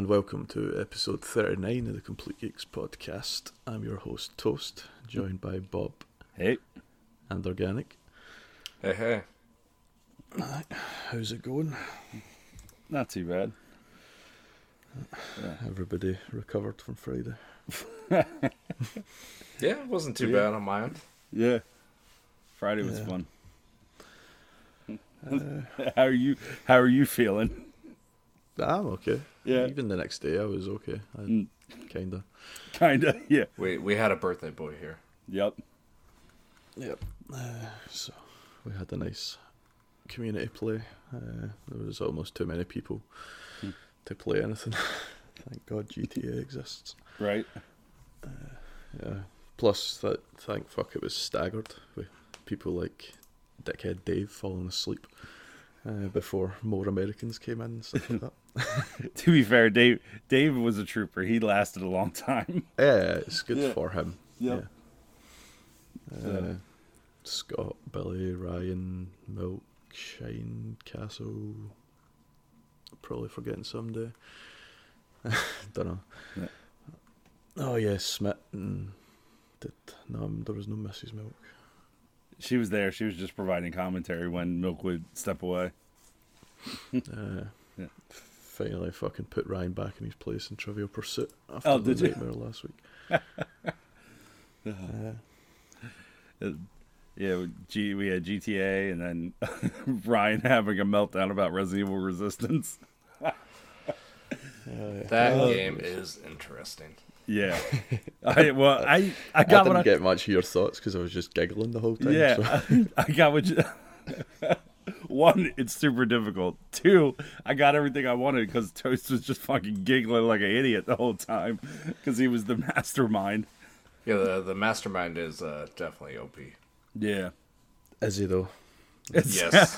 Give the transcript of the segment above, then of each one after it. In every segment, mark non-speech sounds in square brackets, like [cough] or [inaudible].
Hello and welcome to episode 39 of the Complete Geeks podcast. I'm your host, Toast, joined by Bob Hey, and Organic. Hey, hey. How's it going? not too bad. Everybody recovered from Friday? [laughs] Yeah, it wasn't too Yeah. bad on my end. Yeah, Friday was Yeah. fun. Uh, [laughs] How are you? How are you feeling? I'm okay. Yeah. Even the next day I was okay. I Mm. kinda. Kinda. [laughs] Yeah. We we had a birthday boy here. Yep. Yep. Uh, so we had a nice community play. Uh, there was almost too many people Hmm. to play anything. [laughs] Thank God GTA exists. Right. Yeah. Plus, that thank fuck it was staggered with people like Dickhead Dave falling asleep uh, before more Americans came in and stuff like that. [laughs] To be fair, Dave Dave was a trooper. He lasted a long time. [laughs] Yeah, it's good Yeah. for him. Yep. Yeah. Uh, Scott, Billy, Ryan, Milk, Shine, Castle. Probably forgetting someday. [laughs] Don't know. Yeah. Oh yeah, Smith and did no, there was no Mrs. Milk. She was there. She was just providing commentary when Milk would step away. [laughs] Uh, Yeah. Finally, fucking put Ryan back in his place in Trivial Pursuit after Oh, the did you? nightmare last week. [laughs] Uh, Uh, Yeah, G, we had GTA, and then [laughs] Ryan having a meltdown about Resident Evil Resistance. uh, That Uh, game is interesting. Yeah. [laughs] I well, I I I got didn't what I, get much of your thoughts because I was just giggling the whole time. Yeah, so- I, [laughs] I got what you. [laughs] One, it's super difficult. Two, I got everything I wanted because Toast was just fucking giggling like an idiot the whole time because he was the mastermind. Yeah, the the mastermind is uh, definitely OP. Yeah. Is he though? It's- Yes,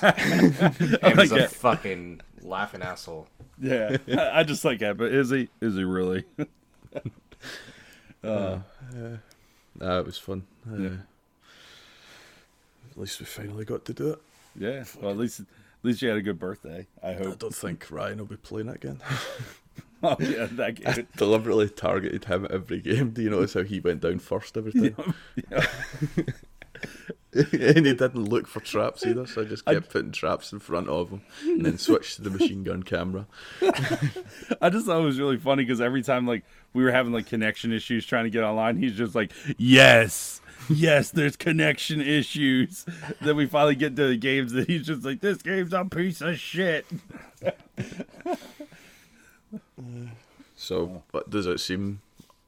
he was like a fucking laughing asshole. Yeah. I, I just like that, but is he? Is he really? [laughs] Uh, yeah. Nah, it was fun. Uh, Yeah. At least we finally got to do it. yeah. Well, at least at least you had a good birthday. I I hope. don't think Ryan will be playing it again. [laughs] [laughs] Oh yeah, that I deliberately targeted him every game. Do you notice how he went down first every time? Yeah. [laughs] and he didn't look for traps either, so I just [laughs] kept putting traps in front of him and then switched to the machine gun camera. [laughs] I just thought it was really funny because every time like we were having like connection issues trying to get online, he's just like, "Yes, yes, there's connection issues." then we finally get to the games, and he's just like, "This game's a piece of shit." So, but does it seem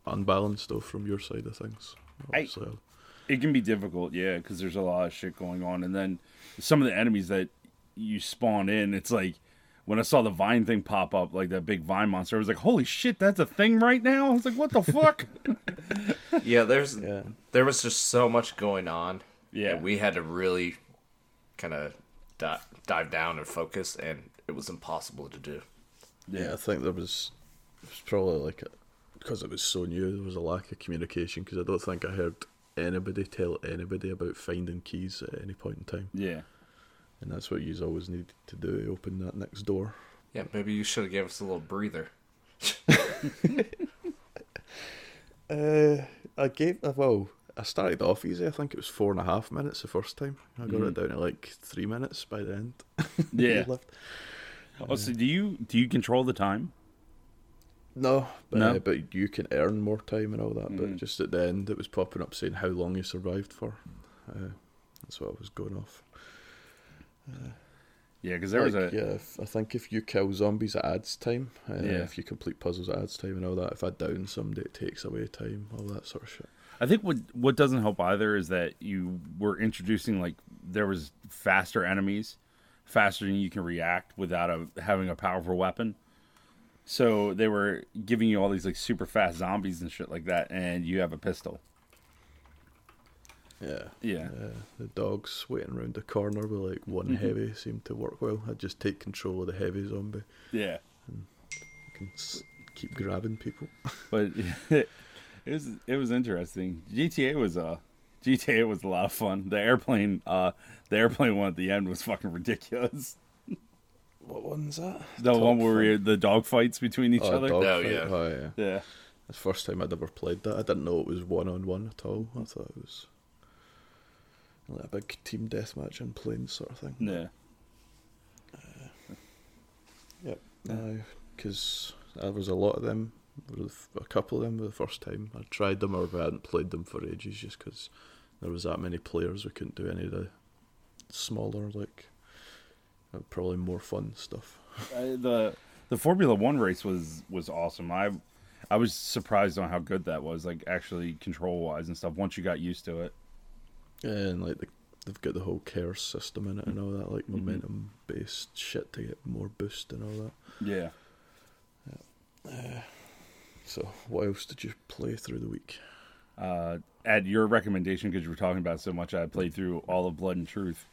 unbalanced though from your side of things? I- Obviously, It can be difficult, yeah, because there's a lot of shit going on, and then some of the enemies that you spawn in, it's like. When I saw the vine thing pop up, like that big vine monster, I was like, "Holy shit, that's a thing right now!" I was like, "What the fuck?" [laughs] Yeah, there's yeah. there was just so much going on. Yeah. and we had to really kind of di- dive down and focus, and it was impossible to do. Yeah, I think there was, it was probably like a, because it was so new, there was a lack of communication. Because I don't think I heard anybody tell anybody about finding keys at any point in time, yeah, and that's what you always need to do: open that next door. Yeah, maybe you should have gave us a little breather. [laughs] Uh, I gave uh, well, I started off easy. I think it was four and a half minutes the first time. I got it down to like three minutes by the end. [laughs] yeah. Left. Oh, so do you do you control the time? No, but No? Uh, but you can earn more time and all that. Mhm. But just at the end, it was popping up saying how long you survived for. Uh, that's what I was going off. Yeah, because there was a yeah, if, I think if you kill zombies, it adds time. Uh, Yeah. If you complete puzzles, it adds time and all that. If I down somebody, it takes away time. All that sort of shit. I think what what doesn't help either is that you were introducing like there was faster enemies, faster than you can react without a, having a powerful weapon. So they were giving you all these like super fast zombies and shit like that, and you have a pistol. Yeah. Yeah, the dogs waiting around the corner with like one heavy seemed to work well. I'd just take control of the heavy zombie. yeah. I can s- keep grabbing people. [laughs] But [laughs] it was it was interesting. GTA was uh GTA was a lot of fun. The airplane uh the airplane one at the end was fucking ridiculous. What one's that? The Top one where five? we, the dog fights between each Oh, other. dog Oh, fight. yeah. Oh, yeah. Yeah. The first time I'd ever played that. I didn't know it was one on one at all. I thought it was like a big team deathmatch in planes sort of thing. Yeah. Yep. Yeah. Because there was a lot of them. were the f- A couple of them were the first time I tried them, or I hadn't played them for ages, just because there was that many players. We couldn't do any of the smaller, like uh, Uh, probably more fun stuff. [laughs] I, the the Formula One race was was awesome. I I was surprised on how good that was, like actually control wise and stuff. Once you got used to it. And like the, they've got the whole care system in it and all that, like mm-hmm. momentum based shit to get more boost and all that. Yeah. Yeah. Uh, so, what else did you play through the week? Uh, at your recommendation, because you were talking about so much, I played through all of Blood and Truth.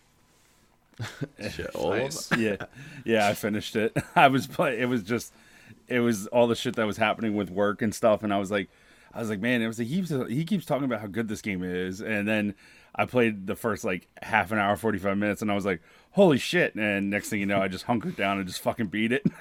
[laughs] Shit, all Nice. of yeah, yeah, I finished it. [laughs] I was play. It was just, it was all the shit that was happening with work and stuff, and I was like, I was like, man, it was. He keeps he keeps talking about how good this game is, and then I played the first like half an hour, forty five minutes, and I was like, holy shit! And next thing you know, I just hunkered down and just fucking beat it. [laughs]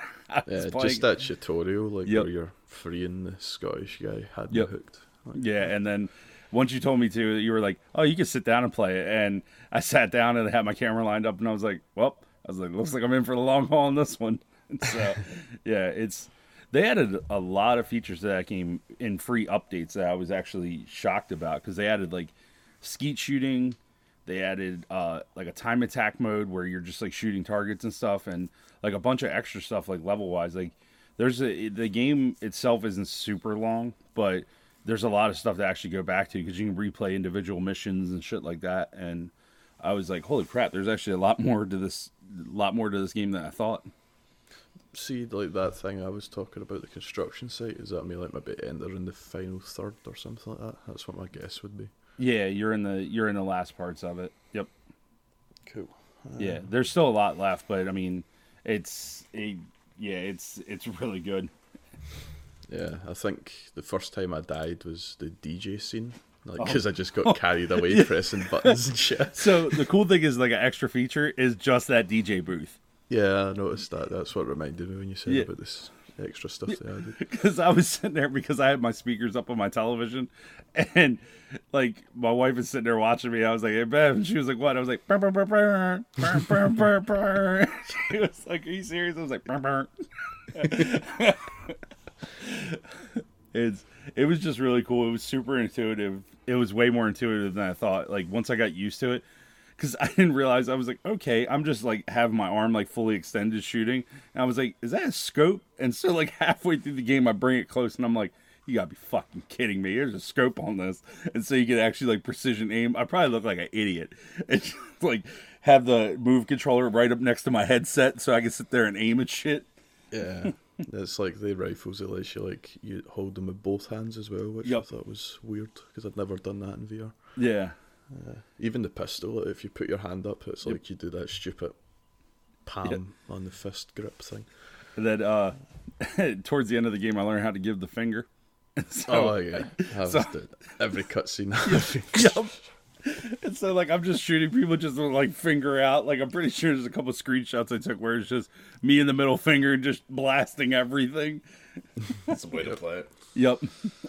Yeah, just that tutorial, like Yep. where you're freeing the Scottish guy, had Yep. me hooked. Like, Yeah, and then once you told me to, you were like, "Oh, you can sit down and play it." And I sat down and I had my camera lined up, and I was like, "Well," I was like, "Looks like I'm in for the long haul on this one." [laughs] And so, [laughs] yeah, it's they added a lot of features to that game in free updates that I was actually shocked about because they added like skeet shooting, they added uh like a time attack mode where you're just like shooting targets and stuff, and like a bunch of extra stuff like level wise, like there's a the game itself isn't super long, but there's a lot of stuff to actually go back to because you can replay individual missions and shit like that. And I was like, holy crap, there's actually a lot more to this, a lot more to this game than I thought. See, like that thing I was talking about, the construction site, is that me like maybe entering the final third or something like that? That's what my guess would be. Yeah, you're in the you're in the last parts of it. Yep. Cool. Yeah, uh, there's still a lot left, but I mean, it's a yeah, it's it's really good. Yeah, I think the first time I died was the DJ scene, like Oh. because I just got [laughs] oh. carried away pressing buttons and [laughs] shit. So the cool thing is like an extra feature is just that DJ booth. Yeah, I noticed that. That's what reminded me when you said Yeah. about this extra stuff they added. because [laughs] I was sitting there because I had my speakers up on my television, and like my wife is sitting there watching me. I was like, "Hey, Bev," and she was like, "What?" I was like, "Brr, brr, brr, brr, brr, brr, brr, brr." She was like, "Are you serious?" I was like, brr, brr. "It's it was just really cool. It was super intuitive. It was way more intuitive than I thought. Like once I got used to it." because I didn't realize I was like, okay, I'm just like have my arm like fully extended shooting. And I was like, is that a scope? And so like [laughs] halfway through the game, I bring it close and I'm like, you gotta be fucking kidding me. There's a scope on this, and so you can actually like precision aim. I probably look like an idiot. [laughs] And just, like have the move controller right up next to my headset so I can sit there and aim and shit. Yeah, [laughs] it's like the rifles that you like you hold them with both hands as well, which Yep. I thought was weird because I'd never done that in VR. Yeah, Even the pistol, if you put your hand up, it's Yep. like you do that stupid palm on the fist grip thing. and then uh, [laughs] towards the end of the game, I learned how to give the finger. [laughs] So, oh yeah, I [laughs] so- every cutscene. Yep. [laughs] And so like I'm just shooting people just with like finger out. Like I'm pretty sure there's a couple screenshots I took where it's just me and the middle finger just blasting everything. That's a way to play it. Yep.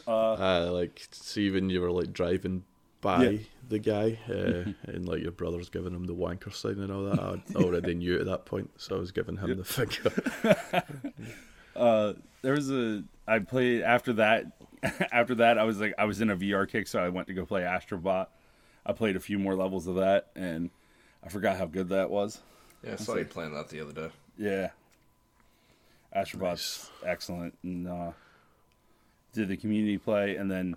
uh, like see when you were like driving by Yeah. the guy uh, and like your brother's giving him the wanker sign and all that. I already knew at that point, so I was giving him the finger. [laughs] Uh there was a I played after that [laughs] after that I was like I was in a VR kick so I went to go play Astrobot. I played a few more levels of that and I forgot how good that was. Yeah, I saw you playing that the other day. Yeah. Astrobot's excellent and uh did the community play and then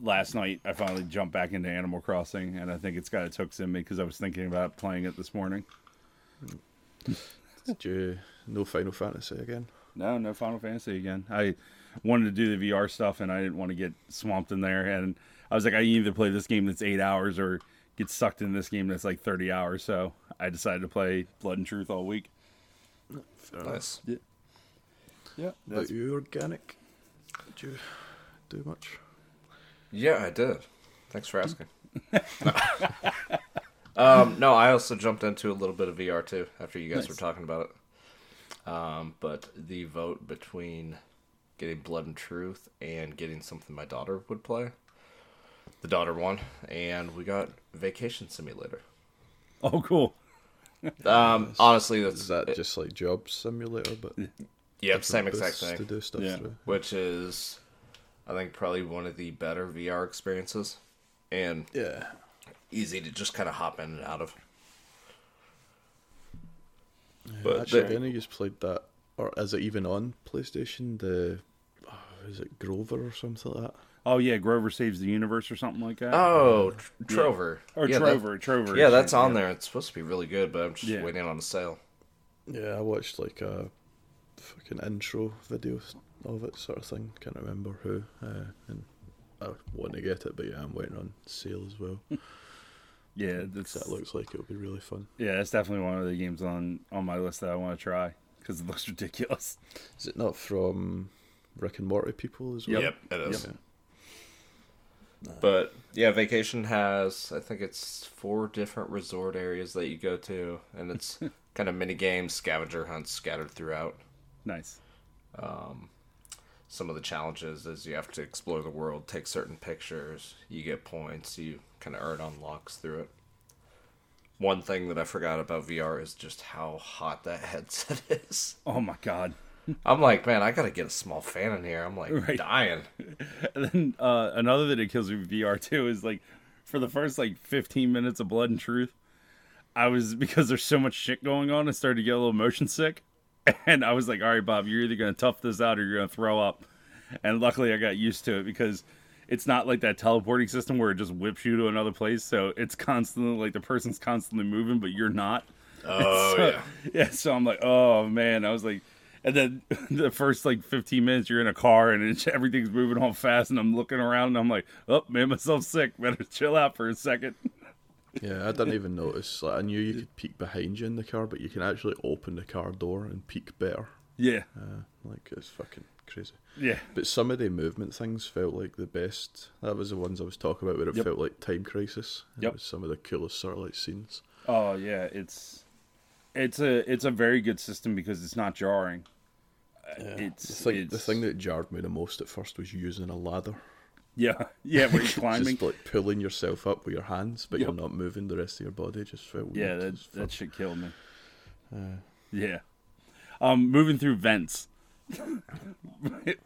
last night I finally jumped back into Animal Crossing and I think it's got its hooks in me because I was thinking about playing it this morning. Did you no Final Fantasy again? No, no Final Fantasy again. I wanted to do the VR stuff and I didn't want to get swamped in there and I was like I either play this game that's 8 hours or get sucked in this game that's like 30 hours so I decided to play Blood and Truth all week. Nice. Yeah. About you, organic? Did you do much? Yeah, I did. Thanks for asking. [laughs] um, no, I also jumped into a little bit of VR too after you guys Nice. were talking about it. Um, but the vote between getting Blood and Truth and getting something my daughter would play, the daughter won, and we got Vacation Simulator. Oh, cool. Um, honestly, that's Is that just like job simulator, but yeah, same exact booths to thing. do stuff Yeah. through? Which is, I think, probably one of the better VR experiences, and Yeah. easy to just kind of hop in and out of. But But actually, the- any of you played that, or is it even on PlayStation? The oh, is it Grover or something like that? Oh yeah, Grover saves the universe or something like that. Oh, Tr- Trover. or yeah, Trover, That, Trover. yeah, that's on there. It's supposed to be really good, but I'm just Yeah. waiting on a sale. Yeah, I watched like a fucking intro video of it, sort of thing. Can't remember who, uh, and I want to get it, but yeah, I'm waiting on sale as well. [laughs] Yeah, that's 'cause that looks like it'll be really fun. yeah, that's definitely one of the games on on my list that I want to try because it looks [laughs] ridiculous. Is it not from Rick and Morty people as well? Yep, it is. Yep. But yeah, vacation has I think it's four different resort areas that you go to, and it's [laughs] kind of mini games, scavenger hunts scattered throughout. Nice. Um, Some of the challenges is you have to explore the world, take certain pictures, you get points, you kind of earn unlocks through it. One thing that I forgot about VR is just how hot that [laughs] headset is. Oh my god. I'm like, man, I gotta get a small fan in here. I'm like Right. dying. [laughs] And then uh, another thing that kills me with VR too is like for the first like 15 minutes of Blood and Truth, I was because there's so much shit going on, I started to get a little motion sick, [laughs] and I was like, all right, Bob, you're either gonna tough this out or you're gonna throw up. And luckily, I got used to it because it's not like that teleporting system where it just whips you to another place. So it's constantly like the person's constantly moving, but you're not. [laughs] Oh So- yeah. yeah. So I'm like, oh man, I was like, and then [laughs] the first like 15 minutes you're in a car and everything's moving all fast, and I'm looking around and I'm like, oh, made myself sick. Better [laughs] chill out for a second. Yeah, I didn't even notice. Like, I knew you could peek behind you in the car, but you can actually open the car door and peek better. Yeah, Uh, like it's fucking crazy. yeah, But some of the movement things felt like the best. That was the ones I was talking about, where it Yep. felt like Time Crisis. It Yep. was some of the coolest sort of like scenes. oh yeah. It's it's a it's a very good system because it's not jarring. Uh, It's the thing, the thing that jarred me the most at first was using a ladder. Yeah, [laughs] yeah, where you're [laughs] climbing. Just like pulling yourself up with your hands, but you're not moving the rest of your body. Just felt Yeah, that that shit killed me. [laughs] Uh, Yeah. Um, moving through vents,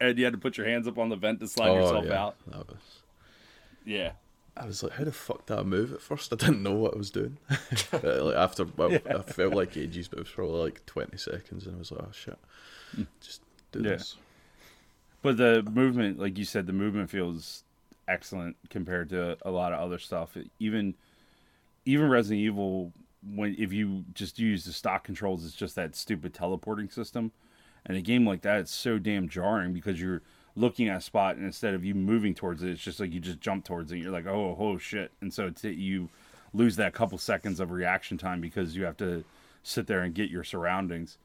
and you had to put your hands up on the vent to slide yourself Oh, yeah, out. That was. Yeah. I was like, how the fuck did I move at first? I didn't know what I was doing. [laughs] but like after, well, [laughs] I felt like ages, but it was probably like 20 seconds, and I was like, oh shit, hmm. just do Yeah. this. But the movement, like you said, the movement feels excellent compared to a lot of other stuff. Even even Resident Evil, when if you just use the stock controls, it's just that stupid teleporting system. And a game like that, it's so damn jarring because you're looking at a spot and instead of you moving towards it, it's just like you just jump towards it. You're like, oh, oh, oh shit! And so it's, you lose that couple seconds of reaction time because you have to sit there and get your surroundings.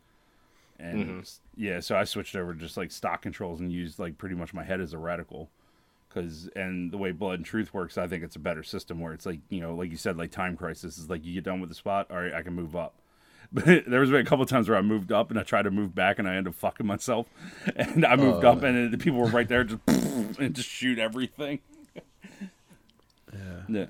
And mm-hmm. yeah, so I switched over to just like stock controls and used like pretty much my head as a reticle. Cause and the way Blood and Truth works, I think it's a better system where it's like you know, like you said, like Time Crisis is like you get done with the spot, all right, I can move up. But [laughs] there was a couple times where I moved up and I tried to move back and I ended up fucking myself. [laughs] And I moved up and the people were right there just [laughs] and just shoot everything. Yeah. Yeah.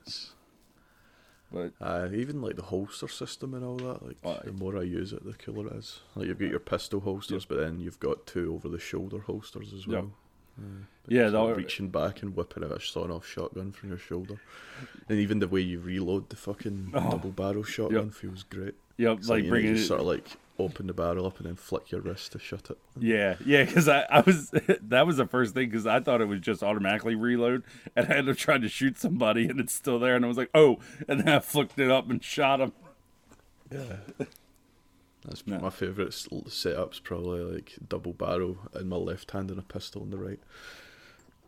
But Uh, even like the holster system and all that. Like the more I use it, the cooler it is. Like you've got your pistol holsters, but then you've got two over the shoulder holsters as Yep. Well. yeah, like the, reaching back and whipping out a sawn-off shotgun from your shoulder, and even the way you reload the fucking [laughs] Oh. double barrel shotgun feels great. yep, It's like you know, bringing it. sort of like open the barrel up and then flick your wrist to shut it. Yeah, yeah, because I, I was [laughs] that was the first thing because I thought it was just automatically reload, and I ended up trying to shoot somebody and it's still there, and I was like, oh, and then I flicked it up and shot him. Yeah. That's No. my favourite setup's probably like double barrel in my left hand and a pistol in the right.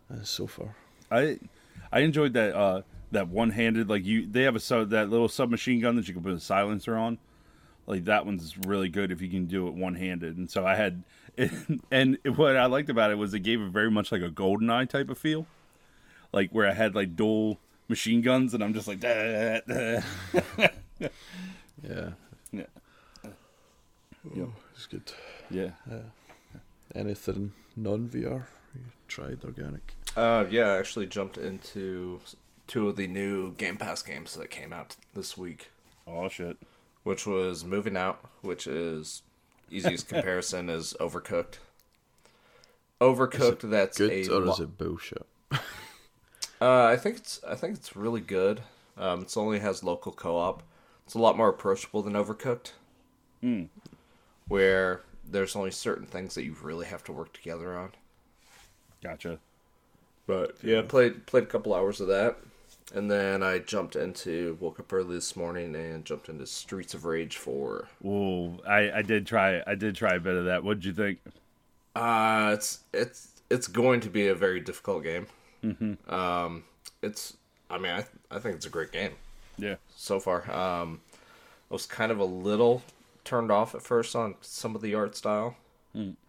And so far. I I enjoyed that uh that one handed like you they have a so that little submachine gun that you can put a silencer on. Like that one's really good if you can do it one handed. And so I had [laughs] and what I liked about it was it gave it very much like a GoldenEye type of feel. Like where I had like dual machine guns and I'm just like "Dah, dah." [laughs] Yeah. Yeah. Oh, was good. Yeah. Anything non VR you tried organic? Uh, yeah, I actually jumped into two of the new Game Pass games that came out this week, Oh shit. which was Moving Out, which is easiest [laughs] comparison is Overcooked. Overcooked. that's Good a or lo- is it bullshit? [laughs] Uh, I think it's I think it's really good. Um, it only has local co-op. It's a lot more approachable than Overcooked, Hmm. Where there's only certain things that you really have to work together on. Gotcha. But yeah, played played a couple hours of that, and then I jumped into woke up early this morning and jumped into Streets of Rage four. Ooh, I, I did try I did try a bit of that. What'd you think? Uh it's it's it's going to be a very difficult game. Mm-hmm. Um, it's I mean I I think it's a great game. Yeah. so far. Um, I was kind of a little turned off at first on some of the art style,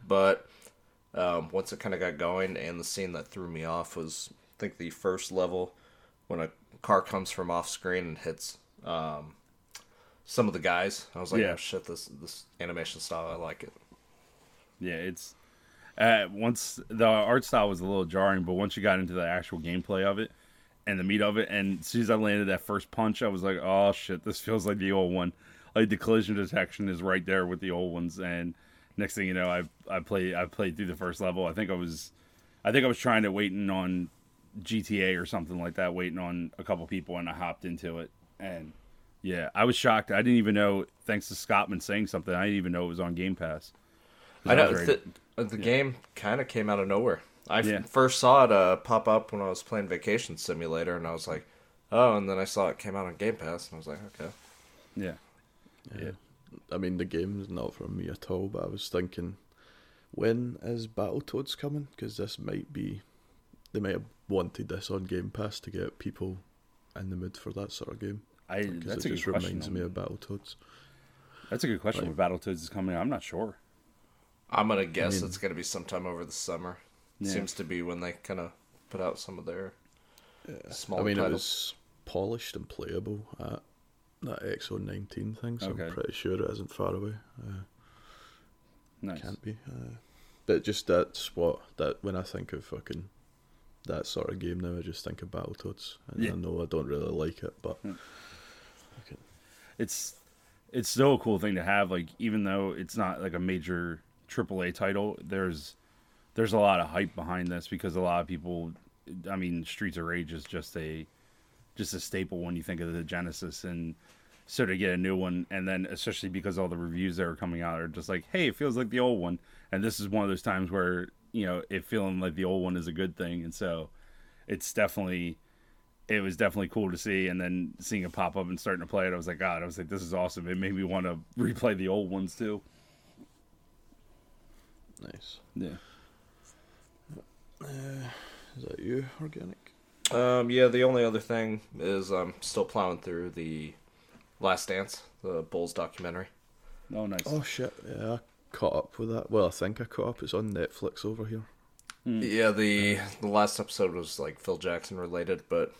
but um, once it kind of got going, and the scene that threw me off was I think the first level when a car comes from off screen and hits um, some of the guys. I was like, Yeah. oh shit, this this animation style, I like it. Yeah, it's uh, once the art style was a little jarring, but once you got into the actual gameplay of it and the meat of it, and as soon as I landed that first punch, I was like, "Oh shit, this feels like the old one." Like the collision detection is right there with the old ones, and next thing you know, I I played I played through the first level. I think I was, I think I was trying to waiting on GTA or something like that, waiting on a couple people, and I hopped into it, and yeah, I was shocked. I didn't even know. Thanks to Scottman saying something, I didn't even know it was on Game Pass. I know ready the, the game kind of came out of nowhere. I Yeah. first saw it uh, pop up when I was playing Vacation Simulator, and I was like, oh, and then I saw it came out on Game Pass, and I was like, okay. Yeah. Yeah. I mean, the game's not from me at all, but I was thinking, when is Battletoads coming? Because this might be, they might have wanted this on Game Pass to get people in the mood for that sort of game. I Because that's it a just good reminds question. me of Battletoads. That's a good question. Like- When Battletoads is coming, I'm not sure. I'm gonna guess mean- it's gonna be sometime over the summer. Yeah. Seems to be when they kind of put out some of their small I mean, it was polished and playable at that X019 thing, so Okay. I'm pretty sure it isn't far away. Uh, Nice. Can't be. Uh, but just that's what that when I think of fucking that sort of game now, I just think of Battletoads, and Yeah. I know I don't really like it, but It's it's still a cool thing to have. Like even though it's not like a major AAA title, there's there's a lot of hype behind this because a lot of people. I mean, Streets of Rage is just a just a staple when you think of the Genesis, and so to get a new one, and then especially because all the reviews that are coming out are just like, hey, it feels like the old one, and this is one of those times where you know it feeling like the old one is a good thing, and so it's definitely it was definitely cool to see. And then seeing it pop up and starting to play it i was like god i was like this is awesome. It made me want to replay the old ones too. Nice. yeah. Uh, is that you, organic? Um, yeah, the only other thing is I'm still plowing through the Last Dance, the Bulls documentary. oh nice Oh shit! Yeah, I caught up with that. Well, I think I caught up. It's on Netflix over here. Yeah, the the last episode was like Phil Jackson related, but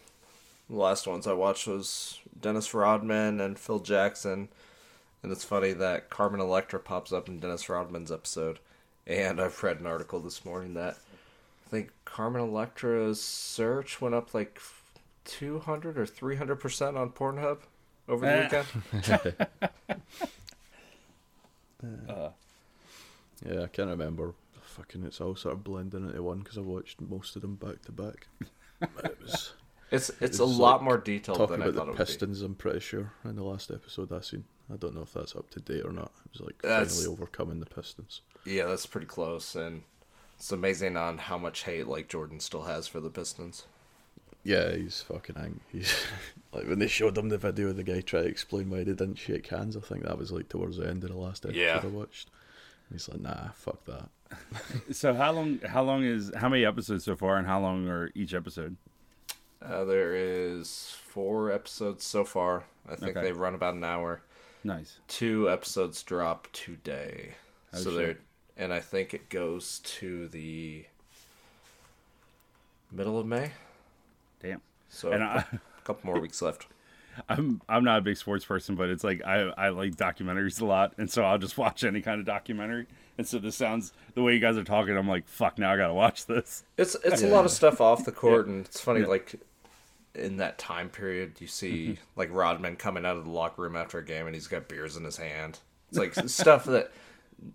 the last ones I watched was Dennis Rodman and Phil Jackson. And it's funny that Carmen Electra pops up in Dennis Rodman's episode. And I've read an article this morning that I think Carmen Electra's search went up like 200 or 300% on Pornhub over the Eh. weekend. [laughs] [laughs] Yeah, I can't remember. Fucking, it's all sort of blending into one because I watched most of them back to back. [laughs] It was It's it's a lot like more detailed talking than I about thought the it would be. Pistons. I'm pretty sure in the last episode I seen. I don't know if that's up to date or not. It was like That's- finally overcoming the Pistons. Yeah, that's pretty close, and it's amazing on how much hate like Jordan still has for the Pistons. Yeah, he's fucking angry. He's [laughs] like when they showed him the video of the guy trying to explain why they didn't shake hands. I think that was like towards the end of the last episode Yeah. I watched. And he's like, nah, fuck that. [laughs] so how long how long is how many episodes so far and how long are each episode Uh, there is four episodes so far. I think Okay. they run about an hour. nice Two episodes drop today, Oh, so shit. they're and I think it goes to the middle of May. damn So and I, a couple more weeks left. I'm I'm not a big sports person, but it's like I I like documentaries a lot, and so I'll just [laughs] watch any kind of documentary. And so this sounds the way you guys are talking. I'm like, fuck, now I gotta watch this. It's it's [laughs] a lot of stuff off the [laughs] court, and it's funny like in that time period you see mm-hmm. like Rodman coming out of the locker room after a game and he's got beers in his hand. It's like stuff that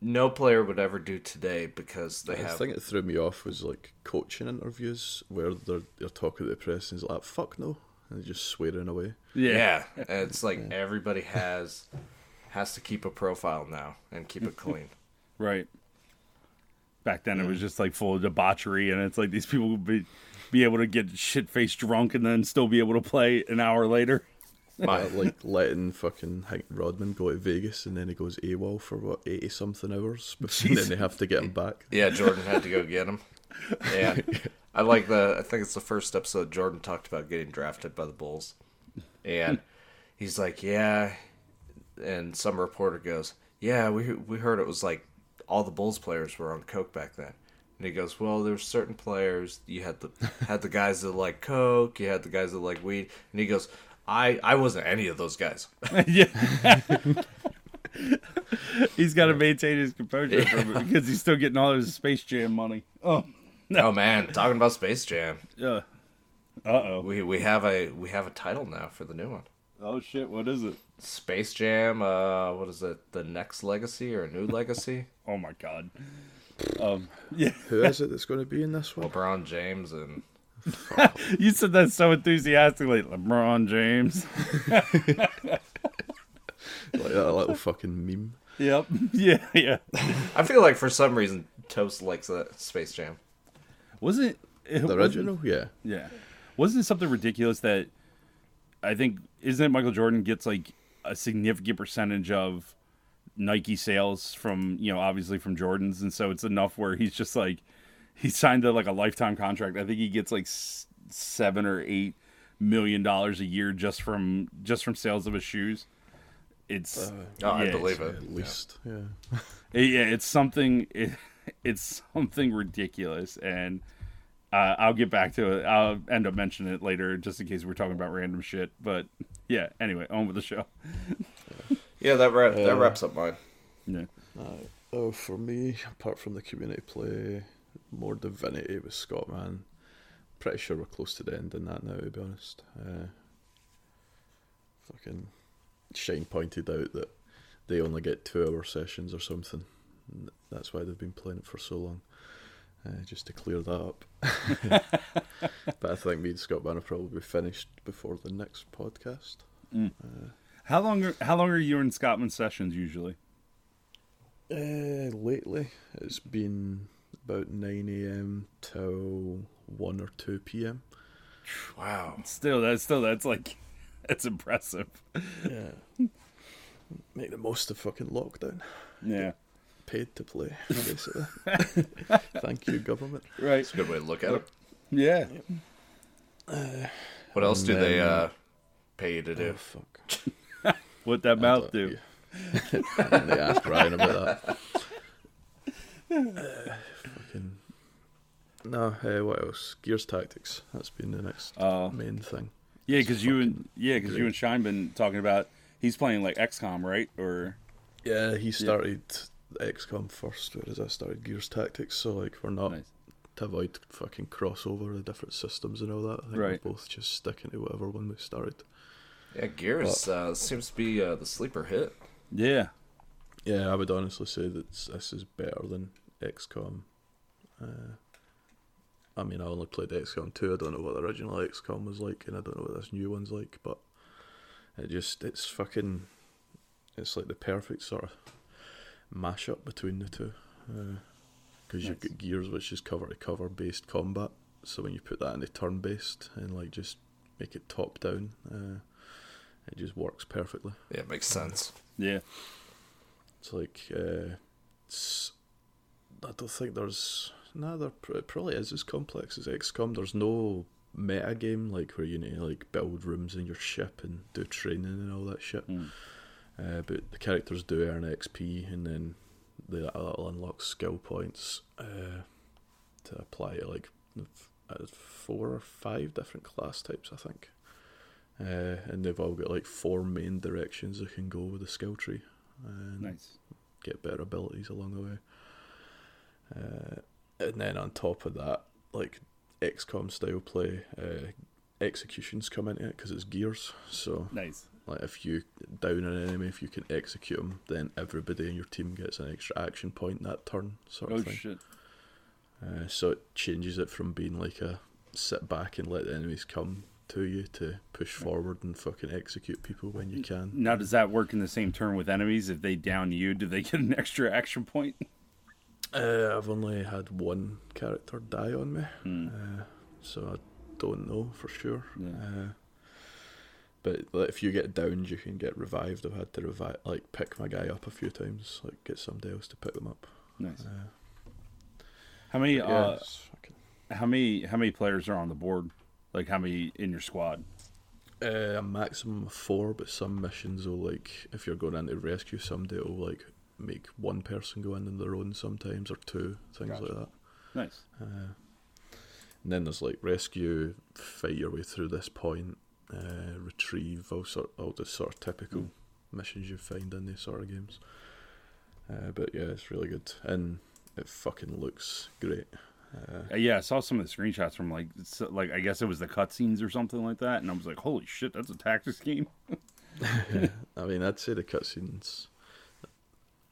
no player would ever do today because they The have thing that threw me off was like coaching interviews where they're they're talking to the press and he's like, "Fuck no," and they're just swearing away. yeah. [laughs] It's like everybody has has to keep a profile now and keep it clean. [laughs] right. Back then, it was mm. just like full of debauchery, and it's like these people would be be able to get shit faced drunk and then still be able to play an hour later. [laughs] Like letting fucking Hank Rodman go to Vegas and then he goes AWOL for what eighty something hours, [laughs] and then they have to get him back. [laughs] yeah, Jordan had to go get him. Yeah. I like the I think it's the first episode Jordan talked about getting drafted by the Bulls. And he's like, "Yeah." And some reporter goes, "Yeah, we we heard it was like all the Bulls players were on coke back then." And he goes, "Well, there's certain players. You had the had the guys that like coke, you had the guys that like weed." And he goes, "I I wasn't any of those guys." [laughs] yeah. [laughs] he's got to maintain his composure from it because he's still getting all his Space Jam money. Oh, Oh man, talking about Space Jam. yeah. Uh oh. We we have a we have a title now for the new one. Oh shit! What is it? Space Jam, uh, what is it? The next legacy or a new legacy? Oh my god. Um. Yeah. Who is it that's going to be in this one? LeBron James and [laughs] You said that so enthusiastically, LeBron James. [laughs] Like uh, that little fucking meme. Yep. [laughs] Yeah. Yeah. I feel like for some reason Toast likes that Space Jam. Wasn't it The original, yeah. Yeah. Wasn't it something ridiculous that I think isn't it Michael Jordan gets like a significant percentage of Nike sales from, you know, obviously from Jordans and so it's enough where he's just like he signed a, like a lifetime contract. I think he gets like s- 7 or 8 million dollars a year just from just from sales of his shoes. It's Oh, I believe it. At least, yeah. it- yeah, it's something. It, it's something ridiculous, and uh, I'll get back to it. I'll end up mentioning it later, just in case we're talking about random shit. But yeah, anyway, on with the show. [laughs] Yeah, that wrap, that Uh, wraps up mine. Yeah, Oh, for me, apart from the community play, more divinity with Scott, man. Pretty sure we're close to the end in that now, to be honest. Uh, fucking Shine pointed out that they only get two hour sessions or something. That's why they've been playing it for so long. Uh, just to clear that up. [laughs] but I think me and Scott Man will probably be finished before the next podcast. how long? Are, how long are you in Scotland sessions usually? Uh, lately, it's been about 9 a.m. till 1 or 2 p.m. Wow. Still, that's still that's like [laughs] that's impressive. Yeah. Make the most of fucking lockdown. Yeah, Paid to play, [laughs] basically. Thank you, government. right. It's a good way to look at it. Yeah, What else do they uh, pay you to do? Oh, fuck. [laughs] what that mouth do? and they asked Ryan about that. Uh, fucking. No, uh, what else? Gears Tactics. That's been the next Oh. main thing. Yeah, because you and yeah, because you and Shine been talking about he's playing like XCOM, right? Or Yeah, he started XCOM first, whereas I started Gears Tactics. So like, we're not Nice. to avoid fucking crossover the different systems and all that. I think Right. we're both just sticking to whatever one we started. Yeah, Gears uh, seems to be uh, the sleeper hit. yeah, Yeah, I would honestly say that this is better than XCOM. Uh, I mean, I only played XCOM 2. I don't know what the original XCOM was like, and I don't know what this new one's like, but it just, it's fucking, it's like the perfect sort of mashup between the two. Because you've got Gears, which is cover to cover based combat, so when you put that in into turn based and like just make it top down, uh, it just works perfectly. Yeah, it makes sense. yeah. It's like uh, it's, I don't think there's no. There it probably is as complex as XCOM. There's no meta game like where you need to like build rooms in your ship and do training and all that shit. Mm. Uh, but the characters do earn XP and then they, that'll unlock skill points uh, to apply to like uh, four or five different class types, I think. uh, and they've all got like four main directions they can go with the skill tree, and Nice. get better abilities along the way. And then on top of that, like XCOM style play, uh, executions come into it because it's gears. So Nice. like if you down an enemy, if you can execute them, then everybody in your team gets an extra action point that turn, sort Oh of thing. shit. Uh, so it changes it from being like a sit back and let the enemies come to you to push forward and fucking execute people when you can. Now, does that work in the same turn with enemies? If they down you, do they get an [laughs] extra action point? Uh, I've only had one character die on me, Hmm. uh, so I don't know for sure. Yeah. Uh, but like, if you get downed, you can get revived. I've had to revive, like pick my guy up a few times, like get somebody else to pick them up. Nice. Uh, How many? yeah, Uh, fucking- how many? How many players are on the board? Like how many in your squad? Uh, a maximum of four, but some missions will like if you're going in to rescue somebody, it'll like make one person go in on their own sometimes, or two things Gotcha. like that. Nice. Uh, and then there's like rescue, fight your way through this point, uh, retrieve, all sort, all the sort of typical Mm. missions you find in these sort of games. Uh, but yeah, it's really good, and it fucking looks great. Uh, Uh, yeah, I saw some of the screenshots from like, s like I guess it was the cutscenes or something like that, and I was like, "Holy shit, that's a tactics game!" [laughs] [laughs] I mean, I'd say the cutscenes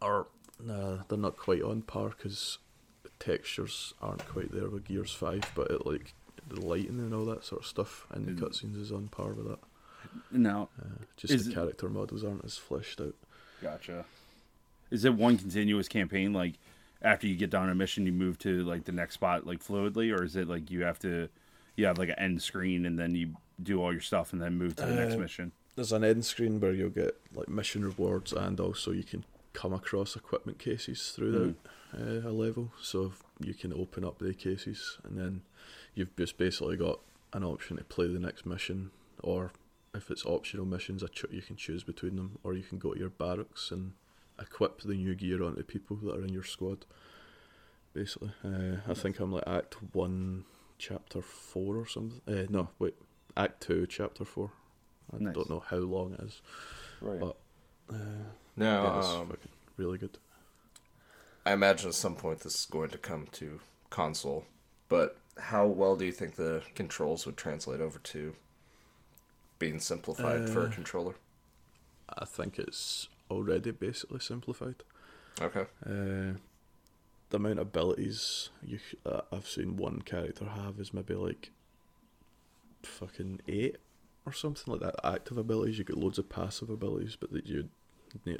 are nah, they're not quite on par because the textures aren't quite there with Gears Five, but it like the lighting and all that sort of stuff in the Mm. cutscenes is on par with that. Now, Uh, just the it- character models aren't as fleshed out. gotcha. Is it one continuous campaign? Like after you get down a mission, you move to like the next spot like fluidly, or is it like you have to, you have like an end screen and then you do all your stuff and then move to the next Uh, mission? There's an end screen where you'll get like mission rewards, and also you can come across equipment cases throughout uh, a level. So you can open up the cases, and then you've just basically got an option to play the next mission, or if it's optional missions, you can choose between them, or you can go to your barracks and equip the new gear onto people that are in your squad. Basically, uh, I think I'm like Act One, Chapter Four or something. Uh, no, wait, Act Two, Chapter Four. I Nice. don't know how long it is. Right. but- Uh, Yeah, um, fucking really good. I imagine at some point this is going to come to console, but how well do you think the controls would translate over to being simplified for a Uh, controller? I think it's already basically simplified. Okay. Uh, the amount of abilities you uh, I've seen one character have is maybe like fucking eight or something like that. Active abilities, you get loads of passive abilities, but that you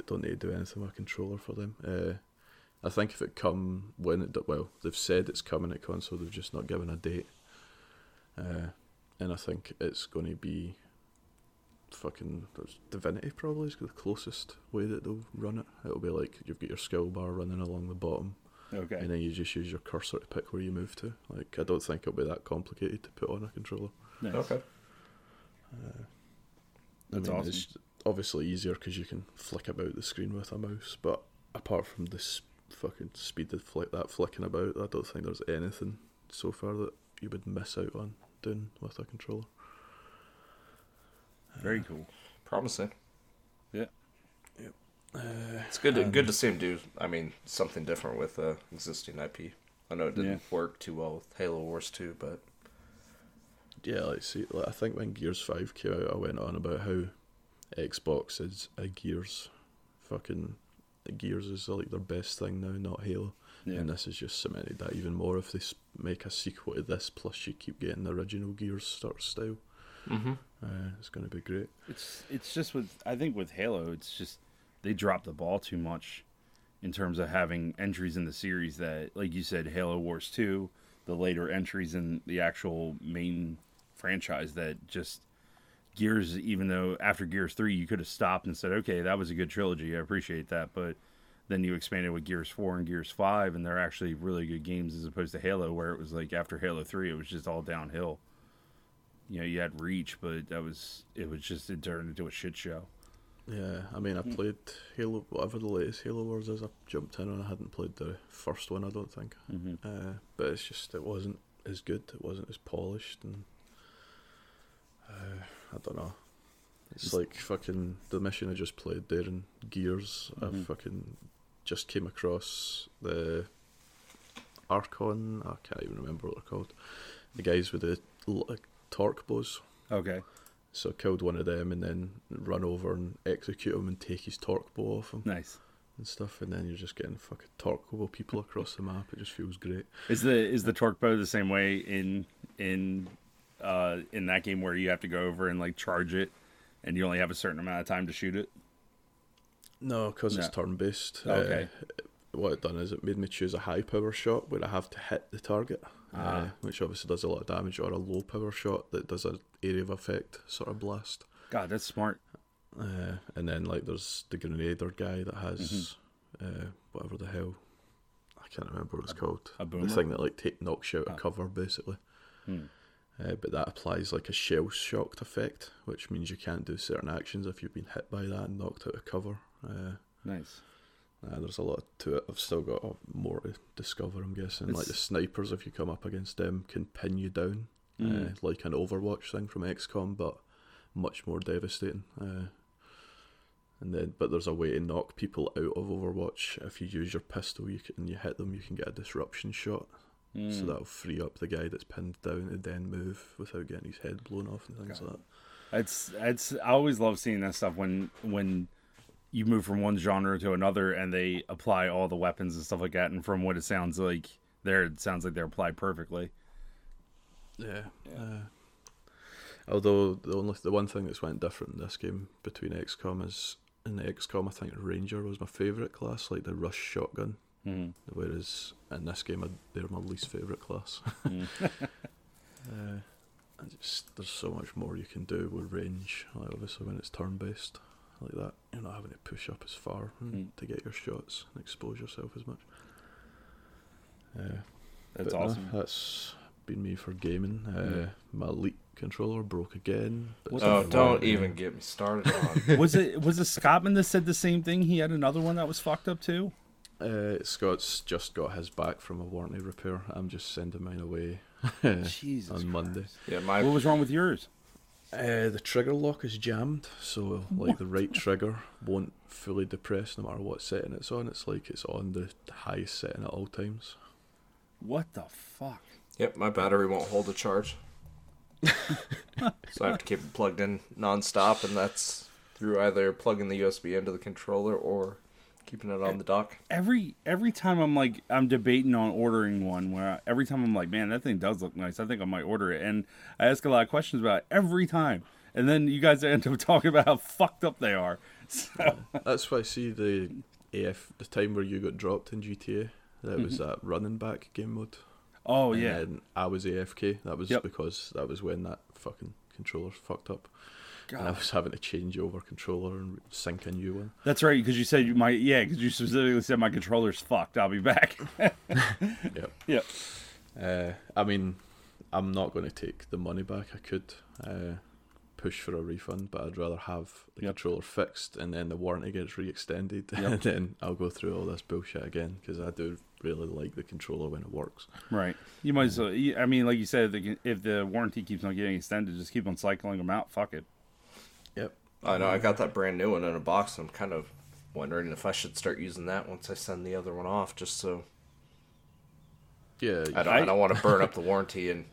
don't need to do anything with a controller for them. Uh, I think if it come when it well, they've said it's coming at console, they've just not given a date. Uh, and I think it's going to be fucking there's Divinity probably is the closest way that they'll run it. It'll be like you've got your skill bar running along the bottom, okay. and then you just use your cursor to pick where you move to. Like I don't think it'll be that complicated to put on a controller. Nice. Okay. Uh, That's I mean, awesome. It's obviously easier because you can flick about the screen with a mouse, but apart from this fucking speed of flick that flicking about, I don't think there's anything so far that you would miss out on doing with a controller. Very cool. Promising. Yeah. Uh, It's good. To, Um, good to see him do. I mean, something different with uh, existing IP. I know it didn't Yeah. work too well with Halo Wars 2, but Yeah, like see, like, I think when Gears Five came out, I went on about how Xbox is a Gears, fucking Gears is like their best thing now, not Halo, Yeah. and this has just cemented that even more. If they make a sequel to this, plus you keep getting the original Gears sort of style, mm-hmm. uh, it's going to be great. It's it's just with I think with Halo, it's just they dropped the ball too much in terms of having entries in the series that, like you said, Halo Wars two, the later entries in the actual main franchise that just Gears. Even though after Gears three, you could have stopped and said, okay, that was a good trilogy, I appreciate that, but then you expanded with Gears four and Gears five, and they're actually really good games as opposed to Halo, where it was like after Halo three, it was just all downhill. You know, you had Reach, but that was it was just it turned into a shit show. Yeah, I mean, I played Halo, whatever the latest Halo Wars is. I jumped in and I hadn't played the first one. I don't think, Mm-hmm. uh, but it's just it wasn't as good. It wasn't as polished, and I don't know. It's like fucking the mission I just played there in Gears. I Mhm. fucking just came across the Archon. I can't even remember what they're called. The guys with the like, torque bows. Okay. So I killed one of them and then run over and execute him and take his torque bow off him Nice. and stuff. And then you're just getting fucking torque bow people across the map. It just feels great. Is the is the torque bow the same way in in uh in that game where you have to go over and like charge it, and you only have a certain amount of time to shoot it? No, because it's turn based. Okay. what it done is it made me choose a high power shot where I have to hit the target, uh, Ah. which obviously does a lot of damage, or a low power shot that does an area of effect sort of blast. God, that's smart. Uh, and then like there's the grenadier guy that has Mm-hmm. uh, whatever the hell I can't remember what it's called. a the thing that like take knocks you out Ah. of cover basically. Hmm. Uh, but that applies like a shell shocked effect, which means you can't do certain actions if you've been hit by that and knocked out of cover. Uh, Nice. uh, there's a lot to it. I've still got uh, more to discover. I'm guessing. Like the snipers, if you come up against them, can pin you down, Mm. uh, like an Overwatch thing from XCOM, but much more devastating. Uh, and then, but there's a way to knock people out of Overwatch. If you use your pistol, you can, and you hit them, you can get a disruption shot. So Mm. that'll free up the guy that's pinned down to then move without getting his head blown off and things Got like that. It's it's I always love seeing that stuff when when you move from one genre to another and they apply all the weapons and stuff like that and from what it sounds like there it sounds like they're applied perfectly. Yeah. Uh, although the only the one thing that's went different in this game between XCOM is in the XCOM I think Ranger was my favourite class, like the rush shotgun. Mm. Whereas in this game I, they're my least favourite class. [laughs] Mm. uh, and just there's so much more you can do with range. Like obviously when it's turn based like that, you're not having to push up as far Mm. to get your shots and expose yourself as much. Uh, That's but no, awesome. that's been me for gaming. Uh, Yeah. My Elite controller broke again. but What Oh, don't working. even get me started on. [laughs] was it was it Scottman that said the same thing? He had another one that was fucked up too. Uh, Scott's just got his back from a warranty repair. I'm just sending mine away [laughs] Jesus. on Monday. Yeah, my What was wrong with yours? Uh, the trigger lock is jammed, so like the right trigger won't fully depress no matter what setting it's on. It's like it's on the highest setting at all times. What the fuck? Yep, my battery won't hold a charge. so I have to keep it plugged in nonstop, and that's through either plugging the USB into the controller or keeping it on the dock. Every every time I'm like I'm debating on ordering one where I, every time I'm like, man, that thing does look nice. I think I might order it. And I ask a lot of questions about it every time. And then you guys [laughs] end up talking about how fucked up they are. [laughs] So, That's why I see the AF the time where you got dropped in GTA. That was mm-hmm. that running back game mode. oh and yeah. then I was AFK. That was Yep. because that was when that fucking controller fucked up, and I was having to change over controller and sync a new one. That's right, because you said you might yeah, because you specifically said my controller's fucked. I'll be back. [laughs] [laughs] Yep. yep. Uh, I mean, I'm not going to take the money back. I could uh, push for a refund, but I'd rather have the Yep. controller fixed and then the warranty gets re-extended, [laughs] Yep. and then I'll go through all this bullshit again because I do really like the controller when it works. Right. You might as well. I mean, like you said, if the warranty keeps on getting extended, just keep on cycling them out. Fuck it. Yep. I know I got that brand new one in a box. I'm kind of wondering if I should start using that once I send the other one off, just so Yeah. I don't. I, I- don't want to burn up the [laughs] warranty and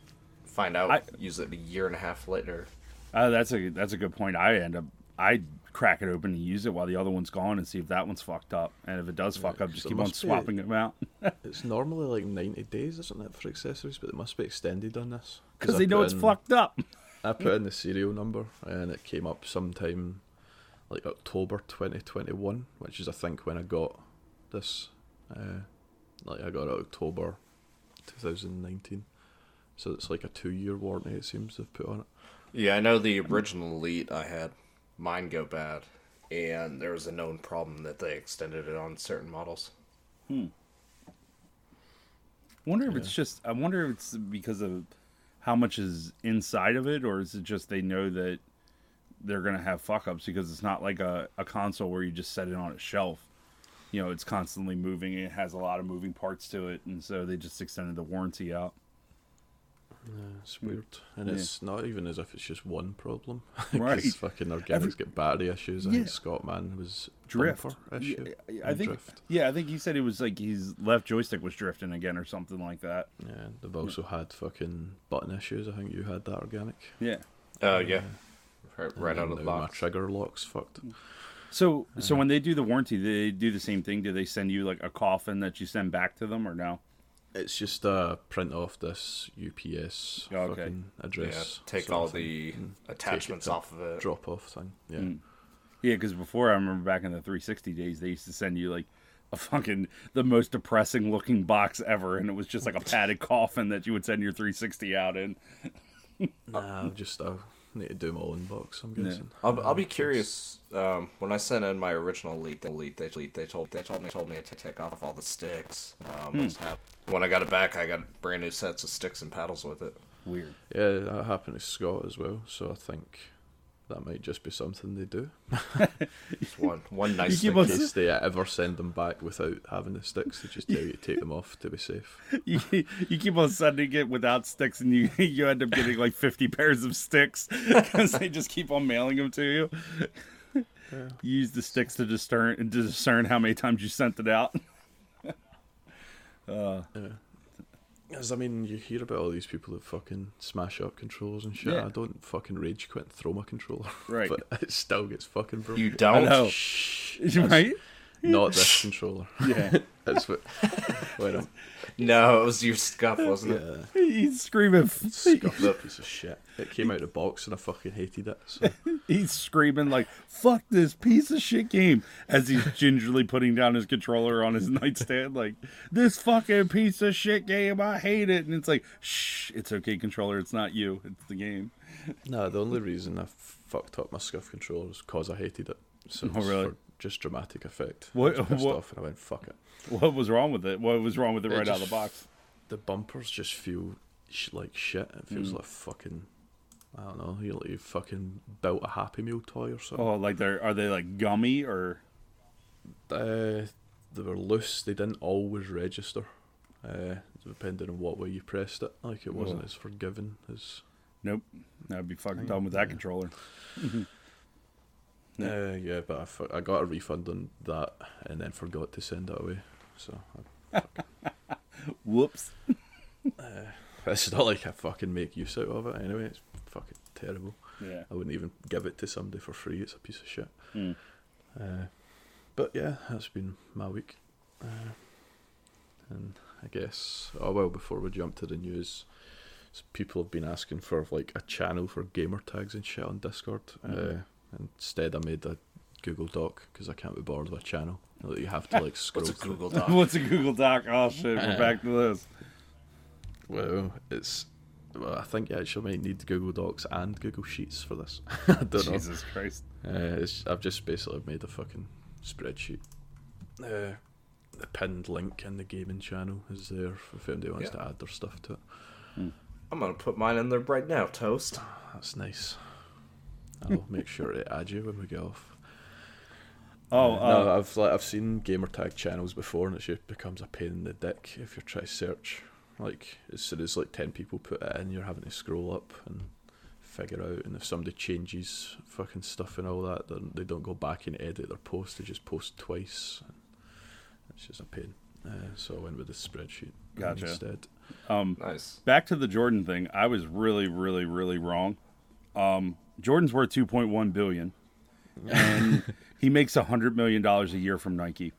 find out I- use it a year and a half later. Uh, that's a that's a good point. I end up I crack it open and use it while the other one's gone and see if that one's fucked up. And if it does fuck up, just keep on must be- swapping them out [laughs] It's normally like 90 days, isn't it, for accessories? But it must be extended on this. because they know it's in- fucked up. I put in the serial number and it came up sometime like October 2021, which is I think when I got this. Uh, like I got it October 2019. So it's like a two year warranty, it seems they've put on it. Yeah, I know the original Elite. I had mine go bad, and there was a known problem that they extended it on certain models. Hmm. Wonder if it's just. I wonder if it's because of how much is inside of it, or is it just they know that they're gonna have fuck ups because it's not like a, a console where you just set it on a shelf. You know, it's constantly moving. It has a lot of moving parts to it, and so they just extended the warranty out. Yeah, it's weird, and Yeah. it's not even as if it's just one problem. [laughs] Right. Because fucking organics Every- get battery issues. I Yeah. think Scottman was Drift. issue. Yeah, I think. drift. Yeah, I think he said it was like his left joystick was drifting again or something like that. Yeah, they've also had fucking button issues. I think you had that organic. Yeah. Oh yeah, right, And right out of the now My box. trigger lock's fucked. Mm. So, so uh-huh. when they do the warranty, they do the same thing? Do they send you like a coffin that you send back to them, or no? It's just a print off this UPS Oh, okay. fucking Yeah, address. take all the attachments take it to off of it. drop off thing. Yeah. Mm. Yeah, because before I remember back in the 360 days, they used to send you like a fucking the most depressing looking box ever, and it was just like a padded [laughs] coffin that you would send your 360 out in. Nah, just I need to do my own box. I'm guessing. I'll, I'll be curious. Um, when I sent in my original elite, the elite, they, they told they told me told me to take off all the sticks. Um, Hmm. when I got it back, I got brand new sets of sticks and paddles with it. Weird. Yeah, that happened to Scott as well. So I think that might just be something they do. [laughs] Just one one nice You keep In case they uh, ever send them back without having the sticks, they just tell you to take them off to be safe. [laughs] You, you keep on sending it without sticks, and you [laughs] you end up getting like 50 pairs of sticks because they just keep on mailing them to you. You use the sticks to discern to discern how many times you sent it out. Uh, Because I mean, you hear about all these people that fucking smash up controllers and shit. Yeah. I don't fucking rage quit and throw my controller, [laughs] Right. but it still gets fucking broken. You don't. know. Shh, right? Not this controller. [laughs] Yeah. [laughs] That's what. Wait, I'm No, it was your scuff, wasn't it? yeah, He's screaming. [laughs] scuffed piece of shit. It came out of the box and I fucking hated it. So He's screaming like "fuck this piece of shit game" as he's gingerly putting down his controller on his nightstand. Like this fucking piece of shit game, I hate it. And it's like, shh, it's okay, controller. It's not you. It's the game. no, the only reason I fucked up my scuff controller was because I hated it. So Oh, really? for just dramatic effect. What- I was pissed what- off and I went fuck it. What was wrong with it? What was wrong with it It right out of the box? the bumpers just feel sh- like shit. It feels Mm. like fucking. I don't know. You like you fucking built a Happy Meal toy or something. Oh, like they're are they like gummy or? Uh, they were loose. They didn't always register. Uh, depending on what way you pressed it, like it wasn't Oh. as forgiving as. Nope. I'd be fucking done with that controller. [laughs] Uh, yeah, but I, I got a refund on that and then forgot to send it away. So [laughs] Whoops. [laughs] it's not like I fucking make use out of it anyway. It's fucking terrible. Yeah. I wouldn't even give it to somebody for free. It's a piece of shit. Mm. Uh, but yeah, that's been my week. Uh, and I guess, oh well, before we jump to the news, people have been asking for like a channel for gamer tags and shit on Discord. Uh, instead, I made a Google Doc because I can't be bored with a channel. Like, You have to like scroll. What's a. Google [laughs] Doc? What's a Google Doc? Oh shit, we're Uh, back to this. Well, it's. Well, I think you actually might need Google Docs and Google Sheets for this. [laughs] I don't know. Jesus Christ. Uh, it's, I've just basically made a fucking spreadsheet. Uh, the pinned link in the gaming channel is there if anybody wants Yeah. to add their stuff to it. I'm gonna put mine in there right now, toast. That's nice. I'll make sure to add you when we get off. Oh, Uh, no, uh, I've like I've seen gamertag channels before, and it just becomes a pain in the dick if you try to search. Like as soon as like ten people put it in, you're having to scroll up and figure out. And if somebody changes fucking stuff and all that, then they don't go back and edit their post. They just post twice. It's just a pain. Uh, so I went with the spreadsheet Gotcha. instead. um, Nice. back to the Jordan thing. I was really, really, really wrong. Um, Jordan's worth two point one billion, and [laughs] he makes a hundred million dollars a year from Nike.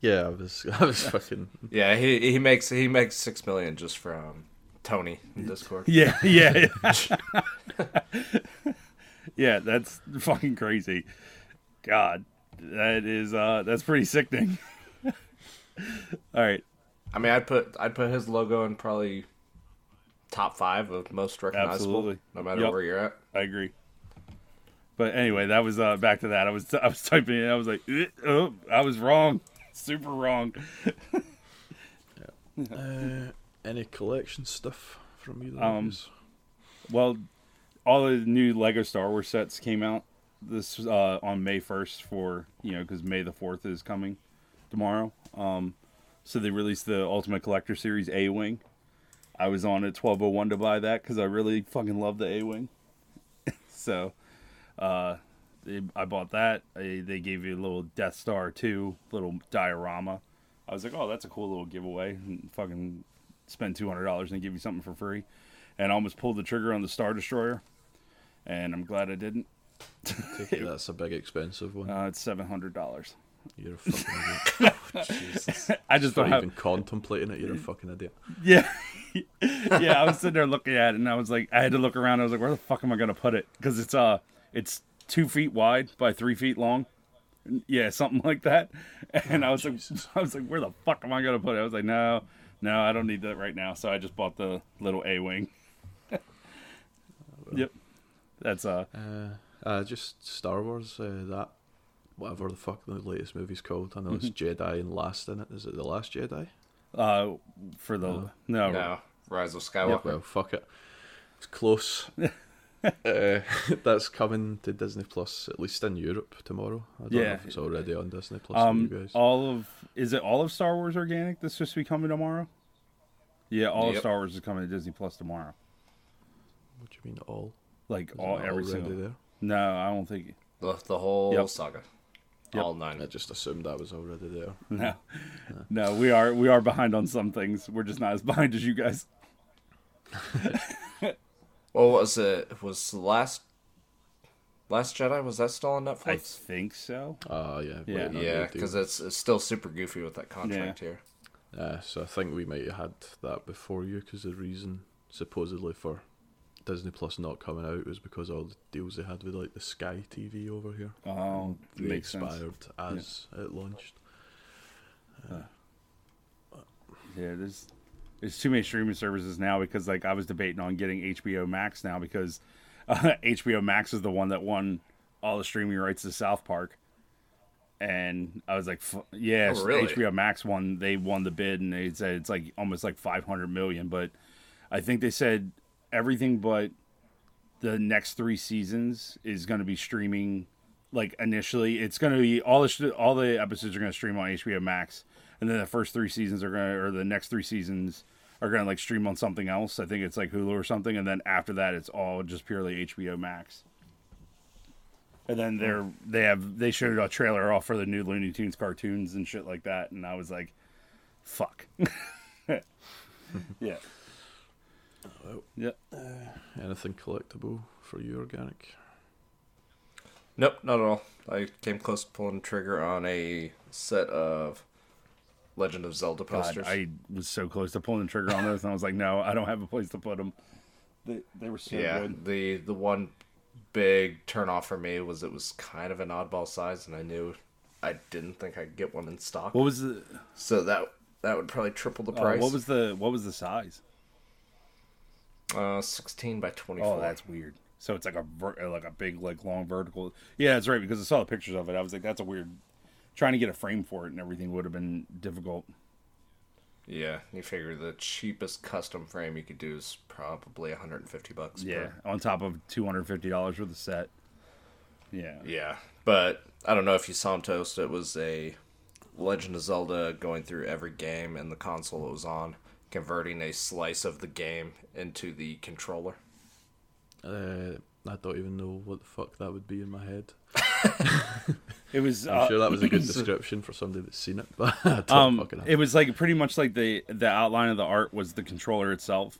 Yeah, I was I was [laughs] fucking Yeah, he he makes he makes six million just from Tony in Discord. Yeah, yeah, [laughs] yeah. That's fucking crazy. God, that is uh, that's pretty sickening. All right, I mean, I'd put I'd put his logo in probably top five of most recognizable, Absolutely. no matter Yep. where you're at. I agree. But anyway, that was uh, back to that. I was I was typing it. I was like, "Eh, oh, I was wrong, super wrong. [laughs] uh, any collection stuff from either Um, of? Well, all the new Lego Star Wars sets came out this uh, on May first for you know because May the fourth is coming tomorrow. Um, so they released the Ultimate Collector Series A Wing, I was on at twelve oh one to buy that because I really fucking love the A wing. [laughs] so, uh, they, I bought that. I, they gave you a little Death Star two little diorama. I was like, oh, that's a cool little giveaway. And fucking spend two hundred dollars and give you something for free, and I almost pulled the trigger on the Star Destroyer, and I'm glad I didn't. [laughs] That's a big expensive one. Uh, it's seven hundred dollars. You're a fucking [laughs] idiot. [laughs] Jesus. I just don't have. even contemplating it, you're a fucking idiot. Yeah, yeah. I was sitting there looking at it, and I was like, I had to look around. I was like, where the fuck am I gonna put it? Because it's uh, it's two feet wide by three feet long. Yeah, something like that. [laughs] And I was like, [laughs] I was like, where the fuck am I gonna put it? I was like, no, no, I don't need that right now. So I just bought the little A wing. [laughs] yep, that's uh, Uh, uh, just Star Wars, uh, that, whatever the fuck the latest movie's called. I know it's Mm-hmm. Jedi and Last in it. Is it The Last Jedi? uh, for the no, No, Rise of Yeah, Skywalker. well, fuck it. It's close. [laughs] uh, that's coming to Disney Plus, at least in Europe tomorrow. I don't know if it's already on Disney Plus um, for you guys. all of is it all of Star Wars organic that's supposed to be coming tomorrow? Yeah, all of Star Wars is coming to Disney Plus tomorrow. what do you mean all? Like Is all every single. there? No, I don't think. The, the whole Yep. saga. Yep. All nine. I just assumed that was already there. [laughs] No, no, we are we are behind on some things. We're just not as behind as you guys. [laughs] Well, was it? Was the last Last Jedi was that still on Netflix? I think so. Ah, yeah. Yeah. yeah, because it's it's still super goofy with that contract here. Uh, so I think we might have had that before you, because the reason supposedly for Disney Plus not coming out was because all the deals they had with like the Sky TV over here Oh, they makes sense. expired as it launched. Yeah, there's there's too many streaming services now because like I was debating on getting HBO Max now because uh, [laughs] HBO Max is the one that won all the streaming rights to South Park, and I was like, f- yeah, Oh, really? HBO Max won. They won the bid, and they said it's like almost like 500 million, but I think they said everything but the next three seasons is going to be streaming. Like initially, it's going to be all the all the episodes are going to stream on HBO Max, and then the first three seasons are going to, or the next three seasons are going to like stream on something else. I think it's like Hulu or something, and then after that, it's all just purely HBO Max. And then they're they have they showed a trailer off for the new Looney Tunes cartoons and shit like that, and I was like, "Fuck." [laughs] yeah. Yeah. Uh, anything collectible for you, organic? Nope, not at all. I came close to pulling the trigger on a set of Legend of Zelda God, posters. I was so close to pulling the trigger on those, and I was like, "No, I don't have a place to put them." They they were so yeah, good. the the one big turn off for me was it was kind of an oddball size, and I knew I didn't think I'd get one in stock. What was the so that that would probably triple the uh, price. what was the what was the size? uh, sixteen by twenty four? Oh, that's weird. So it's like a ver- like a big like long vertical. Yeah, that's right because I saw the pictures of it. I was like, "That's a weird." Trying to get a frame for it and everything would have been difficult. yeah. You figure the cheapest custom frame you could do is probably 150 bucks. per- Yeah, on top of two hundred fifty dollars for the set. Yeah. Yeah, but I don't know if you saw him toast. It was a Legend of Zelda going through every game and the console it was on, converting a slice of the game into the controller. Uh, I don't even know what the fuck that would be in my head. [laughs] [laughs] It was. I'm uh, sure that was a good [clears throat] description for somebody that's seen it, but [laughs] I don't um, fucking have it was like pretty much like the the outline of the art was the controller itself,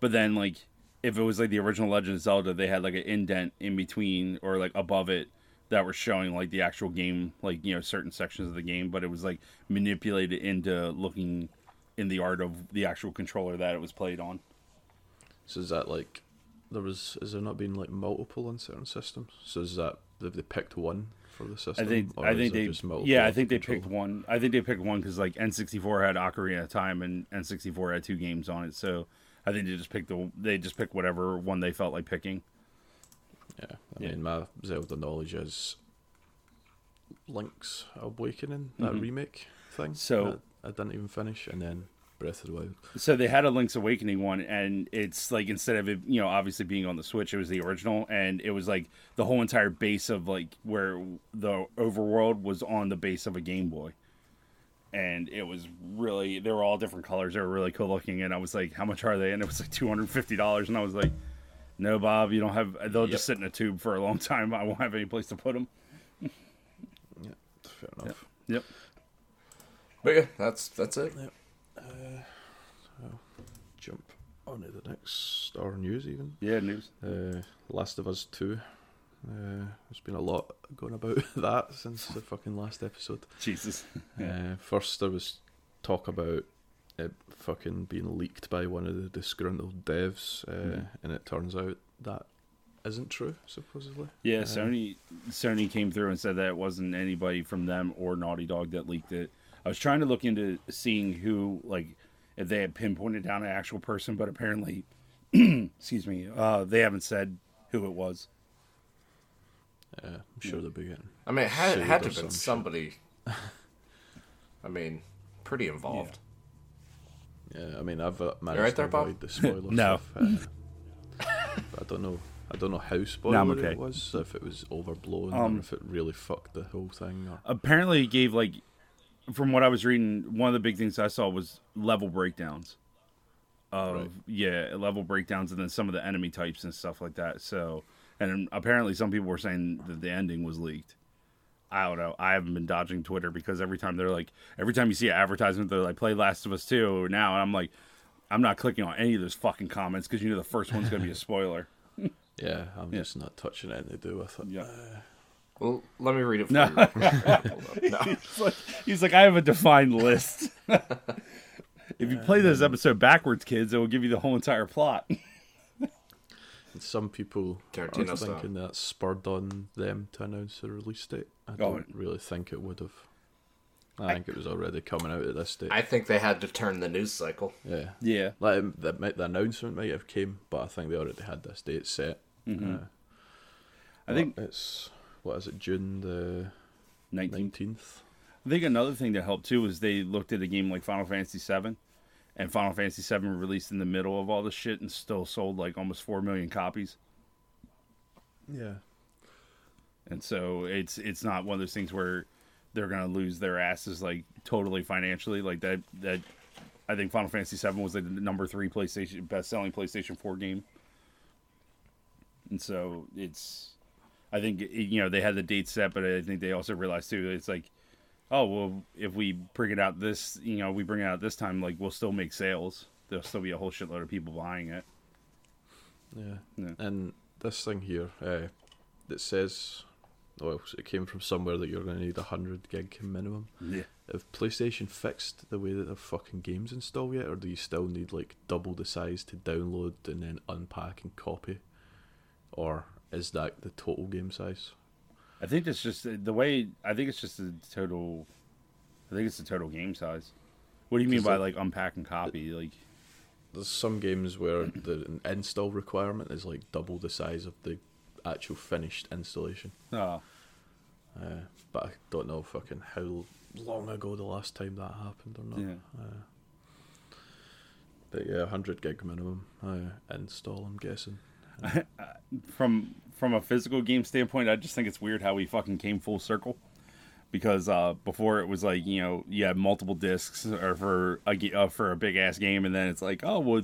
but then like if it was like the original Legend of Zelda, they had like an indent in between or like above it that were showing like the actual game, like you know certain sections of the game, but it was like manipulated into looking in the art of the actual controller that it was played on. So is that like there was? Is there not been like multiple on certain systems? So is that have they picked one for the system? I think I think they just yeah I think the they picked one. I think they picked one because like N64 had Ocarina of Time and N64 had two games on it, so I think they just picked the they just picked whatever one they felt like picking. Yeah, I Yeah. mean my Zelda knowledge is Link's Awakening that Mhm. remake thing. So- I, I didn't even finish, and then Breath of the Wild. So they had a Link's Awakening one, and it's like instead of it, you know, obviously being on the Switch, it was the original, and it was like the whole entire base of like where the overworld was on the base of a Game Boy, and it was really they were all different colors. They were really cool looking, and I was like, "How much are they?" And it was like two hundred fifty dollars, and I was like, "No, Bob, you don't have. They'll Yep. just sit in a tube for a long time. I won't have any place to put them." [laughs] Yeah, fair enough. Yep. But yeah, that's that's it. Jump onto the next star news even. Yeah, news. Uh, Last of Us 2. Uh, there's been a lot going about [laughs] that since the fucking last episode. Jesus. [laughs] Uh, first, there was talk about it fucking being leaked by one of the disgruntled devs, uh, Mhm. and it turns out that isn't true, supposedly. Yeah, Uh, Sony Sony came through and said that it wasn't anybody from them or Naughty Dog that leaked it. I was trying to look into seeing who like they had pinpointed down an actual person, but apparently [clears throat] excuse me, uh, they haven't said who it was. Uh, I'm sure they'll be getting. I mean, it had, Sued had to have been some somebody. I mean, pretty involved. Yeah, I mean, I've uh, managed right there, to Bob? avoid the spoiler [laughs] No. stuff. Uh, I don't know. I don't know how spoiler I'm okay. it was. If it was overblown, Um, or if it really fucked the whole thing. Or... Apparently, it gave like from what I was reading, one of the big things I saw was level breakdowns. Of Right. yeah, level breakdowns, and then some of the enemy types and stuff like that. So, and apparently, some people were saying that the ending was leaked. I don't know. I haven't been dodging Twitter because every time they're like, every time you see an advertisement, they're like, "Play Last of Us 2 now," and I'm like, I'm not clicking on any of those fucking comments because you know the first one's gonna be a spoiler. [laughs] Yeah, I'm Yeah. just not touching anything to do with it. Yeah. Uh, Well, let me read it for No. you. [laughs] no. He's like, he's like, I have a defined list. [laughs] if you play this episode backwards, kids, it will give you the whole entire plot. And some people Tarantino are style. thinking that spurred on them to announce a release date. I Oh, don't and- really think it would have. I, think it was already coming out at this date. I think they had to turn the news cycle. yeah, Yeah. like the, the announcement might have came, but I think they already had this date set. Mhm. Uh, I think it's what is it? June the 19. nineteenth. I think another thing that helped too is they looked at a game like Final Fantasy VII, and Final Fantasy VII released in the middle of all this shit and still sold like almost four million copies. Yeah, And so it's it's not one of those things where they're gonna lose their asses like totally financially like that. That I think Final Fantasy VII was like the number three PlayStation best selling PlayStation Four game. And so it's, I think you know they had the date set, but I think they also realized too it's like, oh well, if we bring it out this, you know, we bring it out this time, like we'll still make sales. There'll still be a whole shitload of people buying it. yeah, Yeah. And this thing here, uh, that says, well, it came from somewhere that you're going to need a hundred gig minimum. Yeah. Have PlayStation fixed the way that their fucking games install yet, or do you still need like double the size to download and then unpack and copy, or is that the total game size? I think it's just the way. I think it's just the total. I think it's the total game size. What do you mean by like unpack and copy? Like, There's some games where the install requirement is like double the size of the actual finished installation. oh, Uh, but I don't know fucking how long ago the last time that happened or not. Yeah. Uh, but yeah, 100 gig minimum uh, install, I'm guessing. [laughs] from from a physical game standpoint, I just think it's weird how we fucking came full circle. Because uh, before it was like you know you had multiple discs or for a uh, for a big ass game, and then it's like oh well,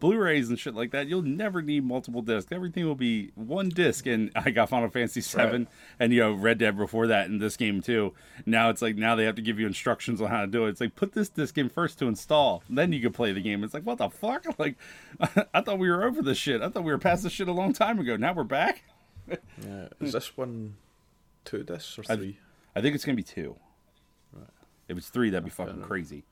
Blu-rays and shit like that. You'll never need multiple discs. Everything will be one disc. And I got Final Fantasy Seven and you know Red Dead before that, and this game too. Now it's like now they have to give you instructions on how to do it. It's like put this disc in first to install, then you can play the game. It's like what the fuck? [laughs] Like [laughs] I thought we were over this shit. I thought we were past this shit a long time ago. Now we're back. [laughs] Yeah. Is this one two discs or I- three? I think it's gonna be two. If it's three, that'd be fucking crazy.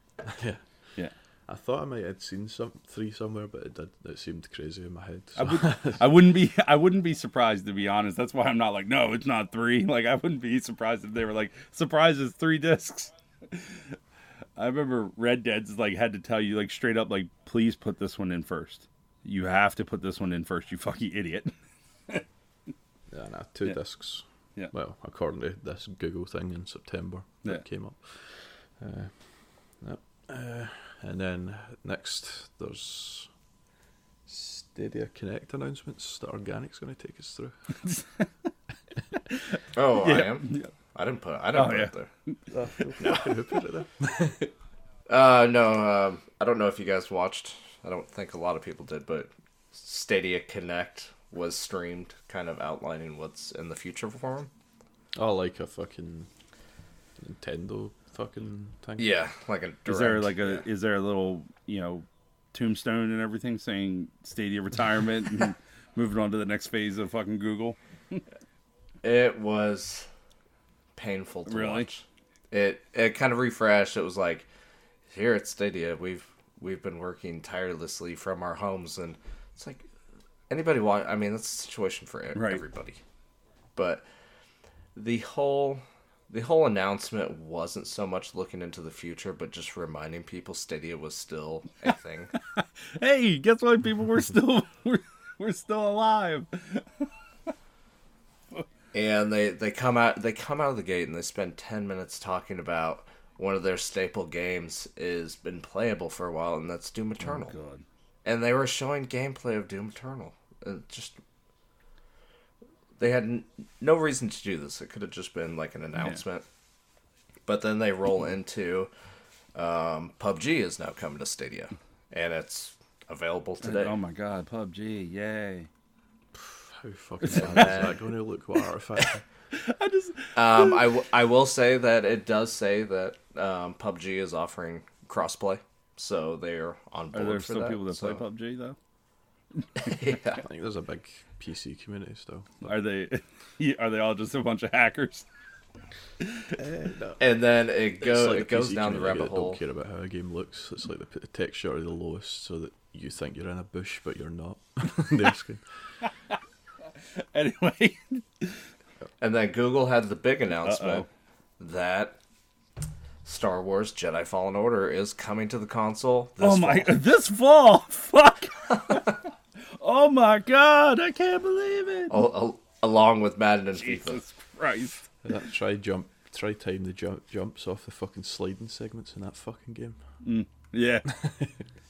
yeah. Yeah. I thought I might have seen some three somewhere, but it did. It seemed crazy in my head. I so- would [laughs] I wouldn't be I wouldn't be surprised to be honest. That's why I'm not like, no, it's not three. [laughs] Like I wouldn't be surprised if they were like, surprise it's three discs. [laughs] I remember Red Dead's like had to tell you like straight up like, please put this one in first. You have to put this one in first, you fucking idiot. Yeah, no, two Yeah. discs. Yeah. Well, according to this Google thing in September that Yeah. came up. Uh, yep. Uh, and then next, there's Stadia Connect announcements that Organic's going to take us through. [laughs] Oh, I Yeah. am. I didn't put. I didn't Oh, put yeah. it there. Uh, fucking who put it there? [laughs] Uh, no. Um, I don't know if you guys watched. I don't think a lot of people did, but Stadia Connect was streamed, kind of outlining what's in the future for them. Oh, like a fucking Nintendo fucking thing. Yeah, like a. Direct, Is there like a yeah. is there a little you know tombstone and everything saying Stadia retirement and [laughs] moving on to the next phase of fucking Google? It was painful to Really? watch. It it kind of refreshed. It was like here at Stadia, we've we've been working tirelessly from our homes, and it's like anybody want. I mean, that's the situation for Right. everybody. But the whole the whole announcement wasn't so much looking into the future, but just reminding people Stadia was still a [laughs] thing. Hey, guess what? People, we're still [laughs] we're, we're still alive. and they they come out they come out of the gate and they spend 10 minutes talking about one of their staple games is been playable for a while and that's doom oh, eternal God. and they were showing gameplay of doom eternal it just they had n- no reason to do this it could have just been like an announcement but then they roll into um, pubg is now coming to stadia and it's available today Oh my God, PUBG, yay! [sighs] How fucking bad is that going to look? What artifact? [laughs] I just Um, I, w- I will say that it does say that um, PUBG is offering crossplay, so they're on board. are board there for still that. people that so- play PUBG though? [laughs] yeah. I think there's a big PC community still. But, Are they [laughs] are they all just a bunch of hackers? eh, no. And then it It's go like it goes PC down the community rabbit hole. Don't care about how a game looks. It's like they put the texture at the lowest so that you think you're in a bush, but you're not. [laughs] Anyway, And then Google had the big announcement Uh-oh. that Star Wars Jedi Fallen Order is coming to the console. This oh my, fall. this fall, fuck! Oh my God, I can't believe it! Al- al- along with Madden and FIFA. Jesus Christ! That, try jump. Try time the jump jumps off the fucking sliding segments in that fucking game. Mm, yeah,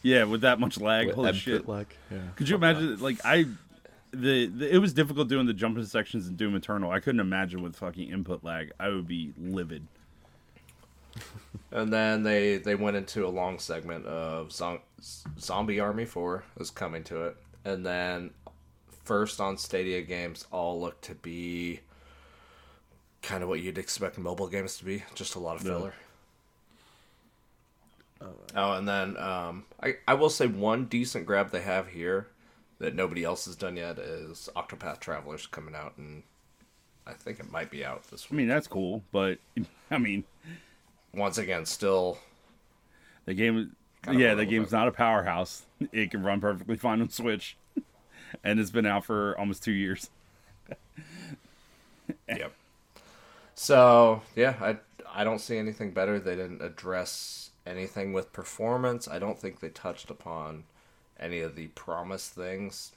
yeah, with that much lag, With holy input shit! lag. Yeah. Could you imagine? Like I, the, the it was difficult doing the jumping sections in Doom Eternal. I couldn't imagine with fucking input lag. I would be livid. And then they they went into a long segment of Zom- Zombie Army 4 is coming to it. And then first on Stadia games all look to be kind of what you'd expect mobile games to be, just a lot of filler. Oh, and then um, I, I will say one decent grab they have here that nobody else has done yet is Octopath Travelers coming out, and I think it might be out this I mean, that's cool, but [laughs] I mean, Once again, still the game. Kinda yeah, the irrelevant. game's not a powerhouse. It can run perfectly fine on Switch, [laughs] and it's been out for almost two years. [laughs] Yep. So yeah, I I don't see anything better. They didn't address anything with performance. I don't think they touched upon any of the promised things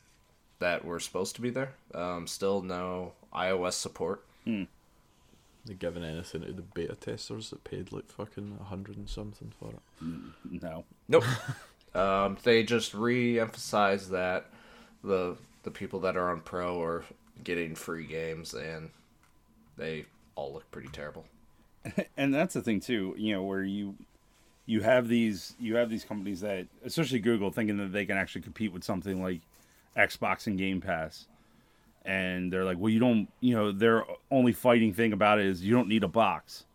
that were supposed to be there. Um, still no iOS support. They giving anything to the beta testers that paid like fucking a hundred and something for it. No, Nope. [laughs] um, they just re-emphasize that the the people that are on Pro are getting free games, and they all look pretty terrible. [laughs] and that's the thing too. You know, where you you have these you have these companies that, especially Google, thinking that they can actually compete with something like Xbox and Game Pass, and they're like, well, you don't. You know, their only fighting thing about it is you don't need a box.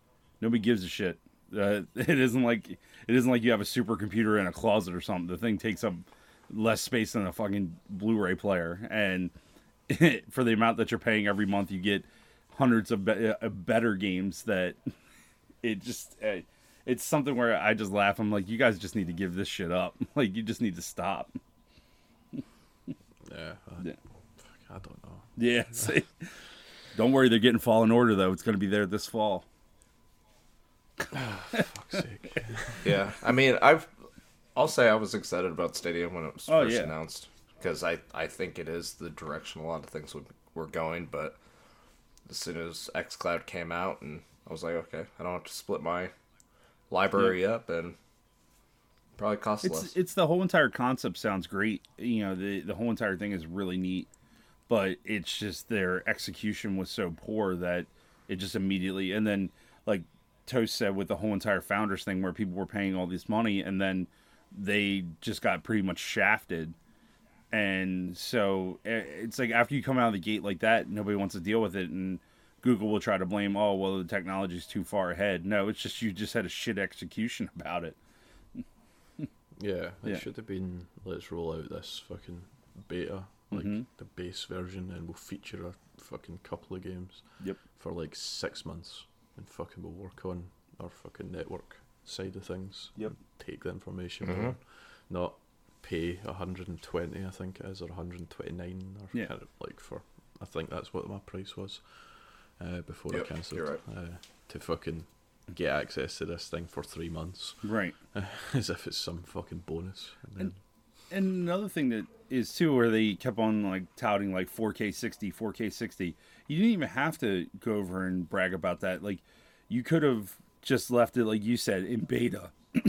Nobody gives a shit. Uh, [laughs] it isn't like it isn't like you have a supercomputer in a closet or something. The thing takes up less space than a fucking Blu-ray player, and [laughs] for the amount that you're paying every month, you get hundreds of be- uh, better games that [laughs] it just uh, it's something where I just laugh. I'm like, you guys just need to give this shit up. Like, you just need to stop. Yeah. I, Yeah. I don't know. Yeah. Don't worry, they're getting Fallen Order though. It's going to be there this fall. Fuck's sake. Yeah, I mean, I've I'll say I was excited about Stadia when it was Oh, first yeah. announced because I I think it is the direction a lot of things would, were going. But as soon as XCloud came out, and I was like, okay, I don't have to split my library up and probably cost It's less. it's the whole entire concept sounds great. You know, the the whole entire thing is really neat, but it's just their execution was so poor that It just immediately, and then like Toast said with the whole entire founders thing, where people were paying all this money, and then they just got pretty much shafted. And so eh, it's like after you come out of the gate like that, nobody wants to deal with it, and Google will try to blame, oh well, the technology's too far ahead. No, it's just you just had a shit execution [laughs] about it. Yeah, it Yeah. should have been let's roll out this fucking beta, like Mhm. the base version, and we'll feature a fucking couple of games Yep. for like six months, and fucking we'll work on our fucking network side of things. Yep. and Take the information, Mhm. not pay 120, I think it is, or 129, or Yeah. kind of like for. I think that's what my price was uh, before Yep, I cancelled. you're right. Uh, to fucking get access to this thing for three months, Right. [laughs] as if it's some fucking bonus. And then, And another thing that is too, where they kept on like touting like 4K 60, 4K 60. You didn't even have to go over and brag about that. Like, you could have just left it, like you said, in beta, [clears throat]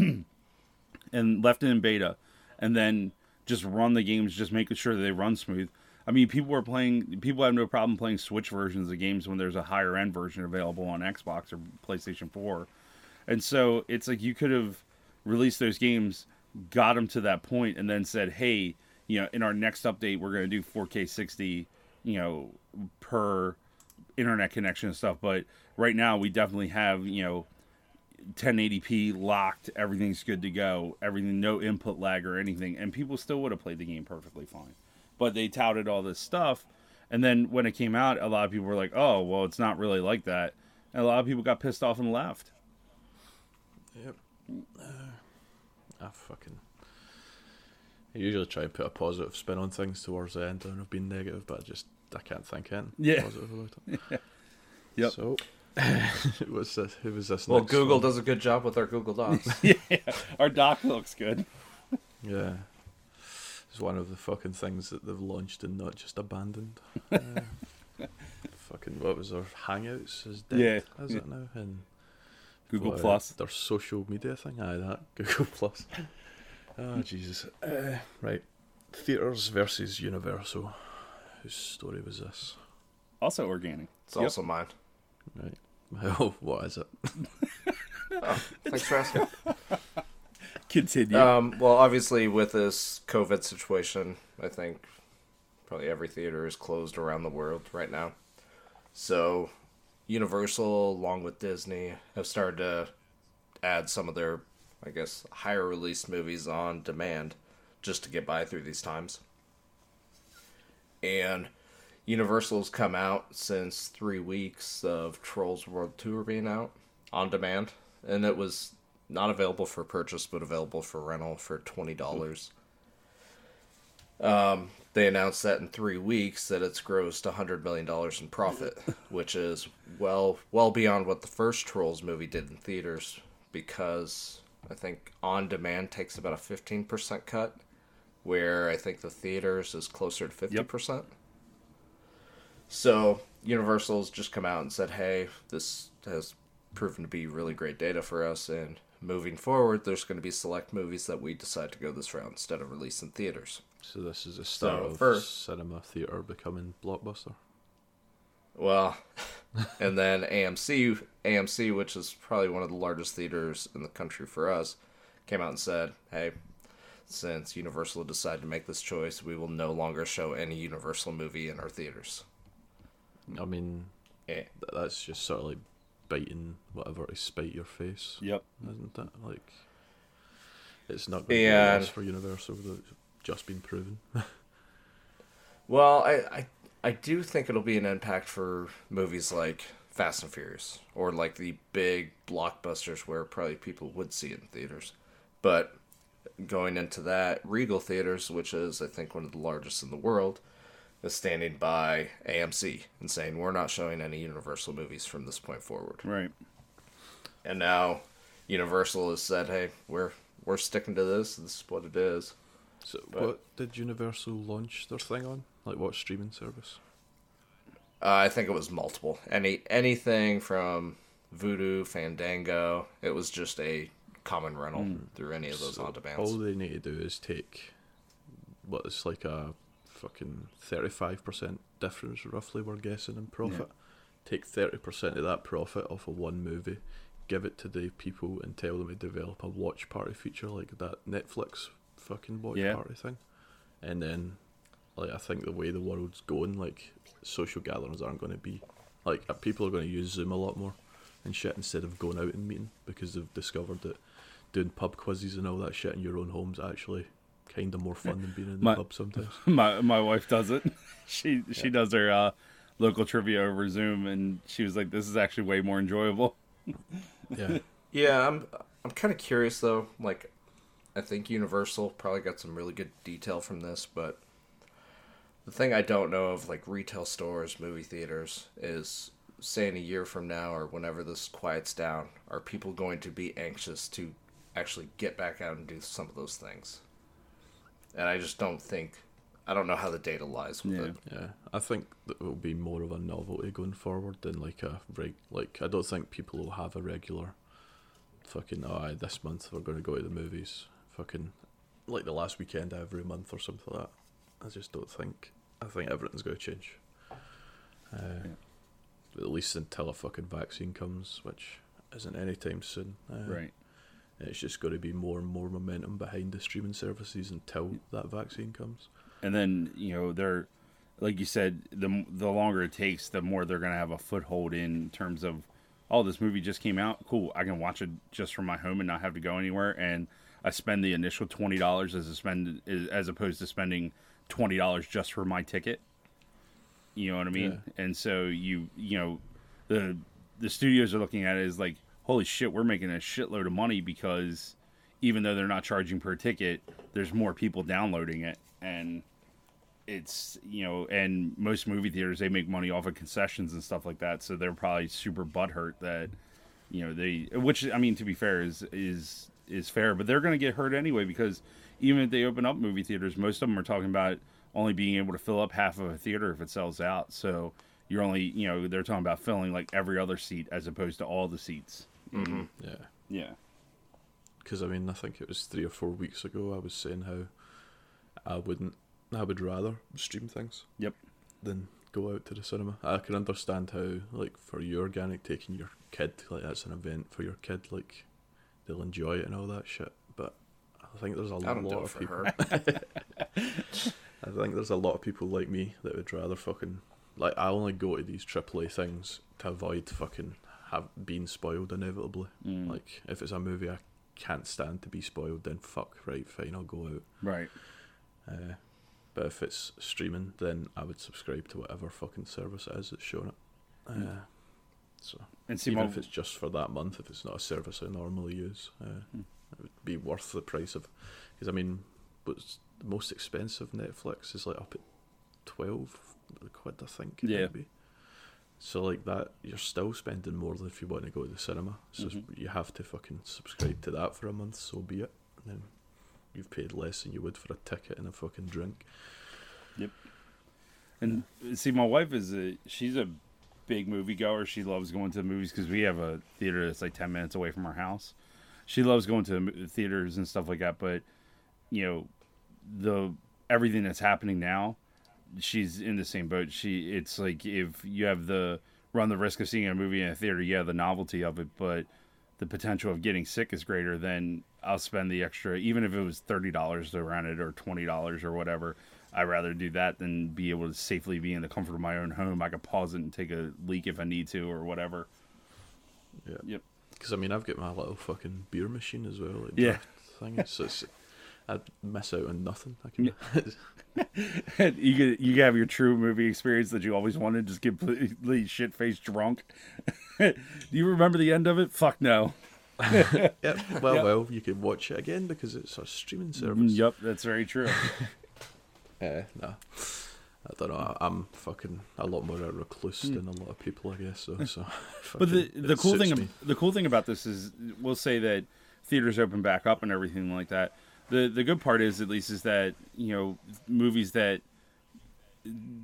and left it in beta, and then just run the games, just making sure that they run smooth. I mean, people are playing. People have no problem playing Switch versions of games when there's a higher end version available on Xbox or PlayStation 4. And so it's like you could have released those games, got them to that point, and then said, "Hey, you know, in our next update, we're going to do 4K 60, you know, per internet connection and stuff." But right now, we definitely have, you know, 1080p locked. Everything's good to go. Everything, no input lag or anything, and people still would have played the game perfectly fine. But they touted all this stuff, and then when it came out, a lot of people were like, "Oh, well, it's not really like that," and a lot of people got pissed off and left. Yep. Uh, I fucking. I usually try and put a positive spin on things towards the end, and I've been negative, but I just I can't think anything Yeah. positive about it. [laughs] Yep. So, [laughs] what's this? Who was this? Well, next Google one? does a good job with our Google Docs. [laughs] yeah, our doc looks good. Yeah. It's one of the fucking things that they've launched and not just abandoned. Uh, fucking what was their Hangouts is dead, Yeah. is it now? And Google what, Plus. their social media thing. Aye, that Google Plus. Oh Jesus! Uh, right, theaters versus Universal. Whose story was this? Also organic. It's Yep. also mine. Right. [laughs] Oh, what is it? [laughs] Oh, thanks for asking. [laughs] Continue. Um, well, obviously, with this COVID situation, I think probably every theater is closed around the world right now. So, Universal, along with Disney, have started to add some of their, I guess, higher release movies on demand just to get by through these times. And Universal's come out since three weeks of Trolls World Tour being out on demand, and it was not available for purchase but available for rental for twenty dollars. Um, they announced that in three weeks that it's grossed hundred million dollars in profit, [laughs] which is well well beyond what the first Trolls movie did in theaters because I think on demand takes about a fifteen percent cut, where I think the theaters is closer to fifty percent. Yep. So Universal's just come out and said, "Hey, this has proven to be really great data for us, and moving forward, there's going to be select movies that we decide to go this route instead of release in theaters." So this is a start So, of first- cinema theater becoming blockbuster. Well, [laughs] and then AMC, AMC, which is probably one of the largest theaters in the country for us, came out and said, "Hey, since Universal decided to make this choice, we will no longer show any Universal movie in our theaters." I mean, Yeah. that's just sort of like biting whatever to spite your face, yep. isn't that Like, it's not going to Yeah. be loss for Universal. That's just been proven. [laughs] Well, I, I I do think it'll be an impact for movies like Fast and Furious or like the big blockbusters where probably people would see it in theaters. But going into that, Regal Theaters, which is I think one of the largest in the world, is standing by AMC and saying we're not showing any Universal movies from this point forward. Right. And now Universal has said, "Hey, we're we're sticking to this. This is what it is." So, But- what did Universal launch their thing on? Like, what streaming service? Uh, I think it was multiple. Any anything from Vudu, Fandango. It was just a common rental through any of those So on demands. All they need to do is take what is like a fucking thirty-five percent difference, roughly. We're guessing in profit. take thirty percent of that profit off of one movie, give it to the people, and tell them to develop a watch party feature like that Netflix fucking watch Yeah. party thing, and then like I think the way the world's going, like social gatherings aren't going to be like uh, people are going to use Zoom a lot more and shit instead of going out and meeting because they've discovered that doing pub quizzes and all that shit in your own home's actually kind of more fun than being in the My- pub sometimes. [laughs] my my wife does it. [laughs] she she does her uh, local trivia over Zoom, and she was like, "This is actually way more enjoyable." Yeah, [laughs] Yeah, I'm I'm kind of curious though. Like, I think Universal probably got some really good detail from this, but the thing I don't know of like retail stores, movie theaters, is say in a year from now or whenever this quiets down, are people going to be anxious to actually get back out and do some of those things? And I just don't think. I don't know how the data lies with Yeah. it. yeah. I think it will be more of a novelty going forward than like a reg. Like I don't think people will have a regular fucking. Oh, aye, this month we're going to go to the movies. Fucking like the last weekend every month or something like that. I just don't think. I think everything's going to change. Uh, At least until a fucking vaccine comes, which isn't anytime soon. Uh, Right. It's just going to be more and more momentum behind the streaming services until that vaccine comes. and then you know they're like you said the the longer it takes the more they're going to have a foothold in terms of oh this movie just came out cool i can watch it just from my home and not have to go anywhere and i spend the initial $20 as a spend as opposed to spending $20 just for my ticket. You know what i mean? And so you you know the the studios are looking at it as like holy shit we're making a shitload of money because even though they're not charging per ticket there's more people downloading it. And it's you know and most movie theaters they make money off of concessions and stuff like that. So they're probably super butthurt that you know they which i mean to be fair is is is fair but they're going to get hurt anyway because even if they open up movie theaters most of them are talking about only being able to fill up half of a theater if it sells out so you're only you know they're talking about filling like every other seat as opposed to all the seats mm-hmm. Yeah. yeah because I mean, I think it was three or four weeks ago. I was saying how I wouldn't, I would rather stream things yep than go out to the cinema. I can understand how, like, for you organic, taking your kid, like that's an event for your kid, like they'll enjoy it and all that shit. I think there's a lot of people. [laughs] I think there's a lot of people like me that would rather fucking like. I only go to these AAA things to avoid fucking have been spoiled inevitably. Mm. Like if it's a movie I can't stand to be spoiled, then fuck right, fine, I'll go out. right Uh, but if it's streaming, then I would subscribe to whatever fucking service it is that's showing it. Uh, Mm. so and see even my, if it's just for that month, if it's not a service I normally use, uh, Hmm. It would be worth the price of. Because I mean, what's the most expensive Netflix is like up at twelve quid, I think. Yeah. Might be. So like that, you're still spending more than if you want to go to the cinema. So Mhm. you have to fucking subscribe to that for a month. So be it. And then you've paid less than you would for a ticket and a fucking drink. Yep. And see, my wife is a she's a big movie goer. She loves going to the movies because we have a theater that's like ten minutes away from our house. She loves going to theaters and stuff like that. But you know, the everything that's happening now, she's in the same boat. She it's like if you have the run the risk of seeing a movie in a theater, yeah, the novelty of it, but the potential of getting sick is greater than I'll spend the extra, even if it was thirty dollars to rent it or twenty dollars or whatever. I'd rather do that than be able to safely be in the comfort of my own home. I could pause it and take a leak if I need to or whatever. Yeah. Yep. Because I mean, I've got my little fucking beer machine as well. Like Yeah. [laughs] Thing. So it's, I'd miss out on nothing. I can. [laughs] [laughs] you get you have your true movie experience that you always wanted, just get completely shit faced drunk. Do you remember the end of it? Fuck no. Yep. Well, Yep. well, you can watch it again because it's a streaming service. Mm, Yep, that's very true. Uh, nah. I don't know. I'm fucking a lot more a recluse hmm. than a lot of people, I guess. So, so. [laughs] [laughs] But the the cool thing me. the cool thing about this is we'll say that theaters open back up and everything like that. The the good part is at least is that you know movies that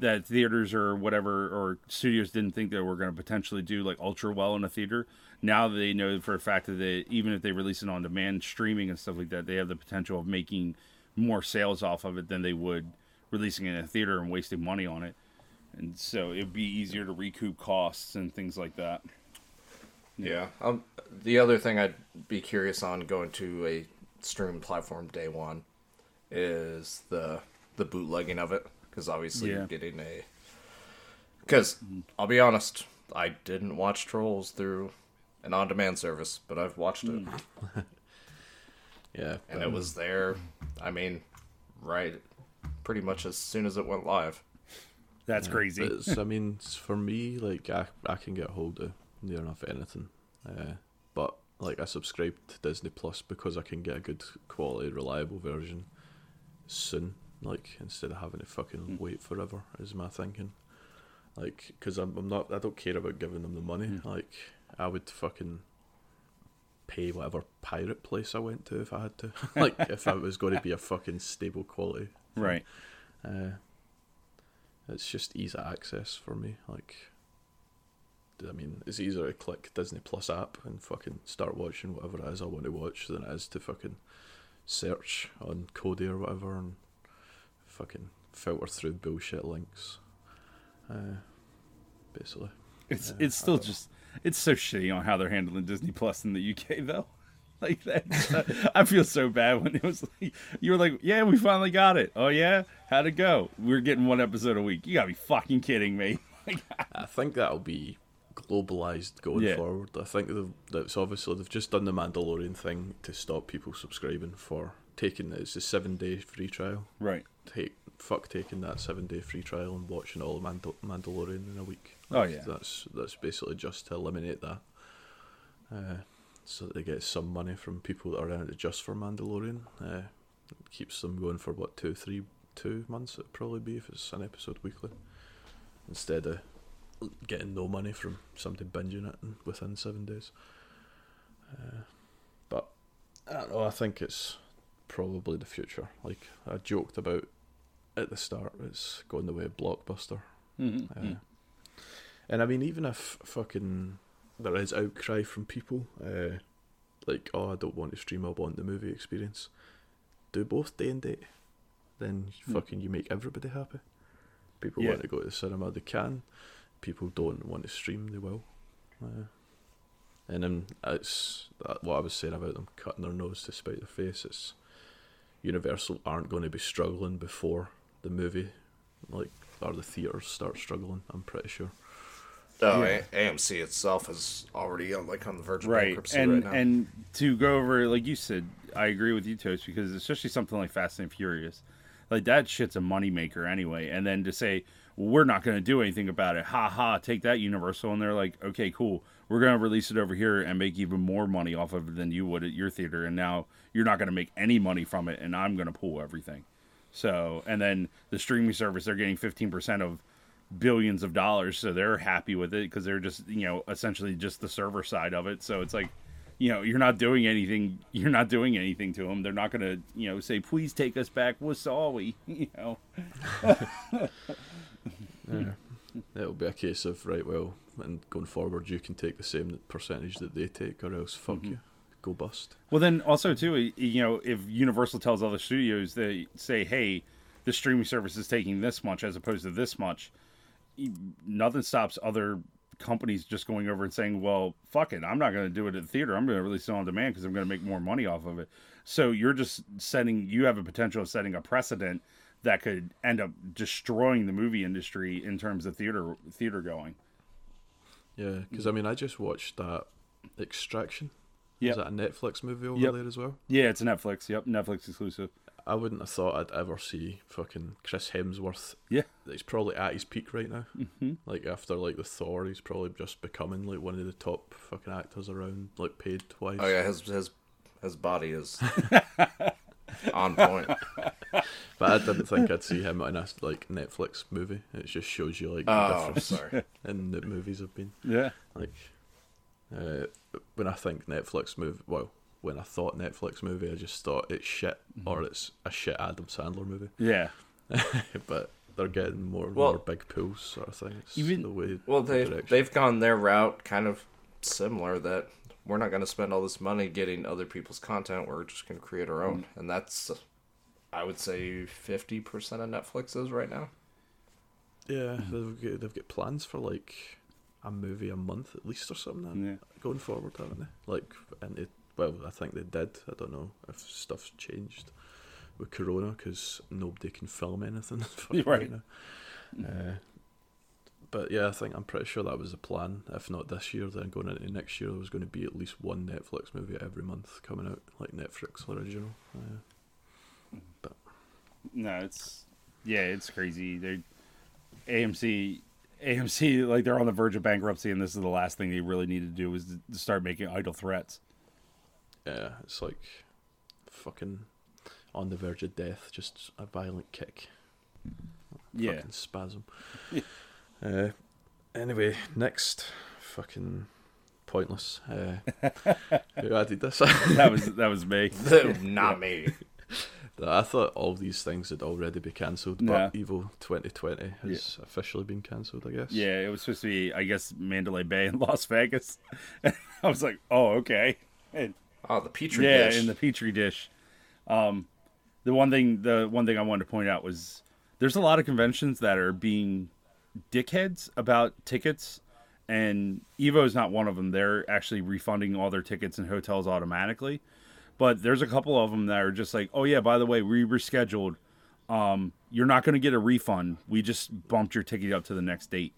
that theaters or whatever or studios didn't think they were going to potentially do like ultra well in a theater. Now they know for a fact that they even if they release it on demand streaming and stuff like that, they have the potential of making more sales off of it than they would releasing it in a theater and wasting money on it. and so it'd be easier to recoup costs and things like that. Yeah. Um, the other thing I'd be curious on going to a stream platform day one is the the bootlegging of it because obviously Yeah. you're getting a. Because I'll be honest, I didn't watch Trolls through an on-demand service, but I've watched it, [laughs] Yeah, and it was there. I mean, right, pretty much as soon as it went live. That's crazy. It's, I mean, for me, like I, I can get hold of near enough anything. Uh, but like I subscribe to Disney Plus because I can get a good quality, reliable version soon. Like instead of having to fucking wait forever, is my thinking. Like, because I'm, I'm not, I don't care about giving them the money. Like, I would fucking pay whatever pirate place I went to if I had to. [laughs] like, if I was going to be a fucking stable quality right. uh, it's just ease of access for me. Like, I mean, it's easier to click Disney Plus app and fucking start watching whatever it is I want to watch than it is to fucking search on Kodi or whatever and fucking filter through bullshit links. Uh, basically, It's Yeah, it's still just it's so shitty on how they're handling Disney Plus in the UK though. Like that, I feel so bad when it was like you were like, "Yeah, we finally got it." Oh yeah, how'd it go? We're getting one episode a week. You gotta be fucking kidding me! [laughs] Like, I think that'll be globalized going Yeah. forward. I think that's obviously they've just done the Mandalorian thing to stop people subscribing for taking it's a seven day free trial. right? take fuck taking that seven day free trial and watching all Mandal- Mandalorian in a week. Oh, yeah. that's that's basically just to eliminate that, uh, so that they get some money from people that are in it just for Mandalorian. Uh, it keeps them going for what two, three, two months. It'd probably be if it's an episode weekly, instead of getting no money from somebody binging it in- within seven days. Uh, but I don't know. I think it's probably the future. Like I joked about at the start, it's going the way of Blockbuster. Mm-hmm. Uh, and I mean, even if fucking there is outcry from people, uh, like, oh, I don't want to stream, I want the movie experience. Do both day and date. Then fucking you make everybody happy. People Yeah. want to go to the cinema, they can. People don't want to stream, they will. Uh, and then it's that, what I was saying about them cutting their nose to spite their face. It's Universal aren't going to be struggling before the movie, like or the theaters start struggling. I'm pretty sure. Oh, Yeah. A- AMC itself is already on like on the verge of right bankruptcy and right now. and to go over like you said i agree with you toast because especially something like fast and furious like that shit's a moneymaker anyway and then to say well, we're not going to do anything about it ha ha take that universal and they're like okay cool we're going to release it over here and make even more money off of it than you would at your theater and now you're not going to make any money from it and i'm going to pull everything so and then the streaming service they're getting 15% of billions of dollars so they're happy with it because they're just you know essentially just the server side of it. So it's like you know you're not doing anything you're not doing anything to them they're not going to you know say please take us back wasawi [laughs] you know? Yeah. It'll be a case of right, well, and going forward, you can take the same percentage that they take, or else fuck mm-hmm. you, go bust. well then also too you know if universal tells other studios they say hey the streaming service is taking this much as opposed to this much nothing stops other companies just going over and saying, "Well, fuck it, I'm not going to do it at the theater. I'm going to release it on demand because I'm going to make more money off of it." So you're just setting. You have a potential of setting a precedent that could end up destroying the movie industry in terms of theater theater going. Yeah, because I mean, I just watched that Extraction. Yep. Is that a Netflix movie over Yep. there as well? Yeah, it's a Netflix. Yep, Netflix exclusive. I wouldn't have thought I'd ever see fucking Chris Hemsworth. Yeah. He's probably at his peak right now. Mm-hmm. Like after like the Thor, he's probably just becoming like one of the top fucking actors around, like paid wise. oh yeah, his his his body is [laughs] on point. But I didn't think I'd see him in a like Netflix movie. It just shows you like the Oh, difference sorry. [laughs] in the movies have been. Yeah. Like uh, when I think Netflix movie, well, when I thought Netflix movie, I just thought it's shit mm-hmm. or it's a shit Adam Sandler movie. [laughs] Yeah. but they're getting more and Well- more big pulls sort of thing. It's Even- the way. Well, they direction. they've gone their route, kind of similar. That we're not going to spend all this money getting other people's content. We're just going to create our own, mm-hmm. and that's, I would say, fifty percent of Netflix is right now. Yeah, mm-hmm. they've got, they've got plans for like a movie a month at least or something Yeah. going forward, haven't they? Like, and it, well, I think they did. I don't know if stuff's changed with Corona because nobody can film anything [laughs] Right. now. Uh, but yeah, I think I'm pretty sure that was the plan. If not this year, then going into next year, there was going to be at least one Netflix movie every month coming out, like Netflix original. Uh, No, it's yeah, it's crazy. They AMC AMC like they're on the verge of bankruptcy, and this is the last thing they really need to do is to start making idle threats. Yeah, it's like fucking on the verge of death, just a violent kick. Yeah, fucking spasm. uh, anyway, next fucking pointless. Uh, [laughs] who added this? that was that was me. [laughs] Not me. I thought all these things had already been cancelled, Nah. but Evo 2020 has officially been cancelled. I guess. Yeah, it was supposed to be, I guess, Mandalay Bay in Las Vegas. [laughs] I was like, oh, okay. And Oh, the petri dish. yeah, dish. in the petri dish. Um, the one thing, the one thing I wanted to point out was there's a lot of conventions that are being dickheads about tickets, and Evo is not one of them. They're actually refunding all their tickets and hotels automatically. But there's a couple of them that are just like, oh yeah, by the way, we rescheduled. Um, you're not going to get a refund. We just bumped your ticket up to the next date.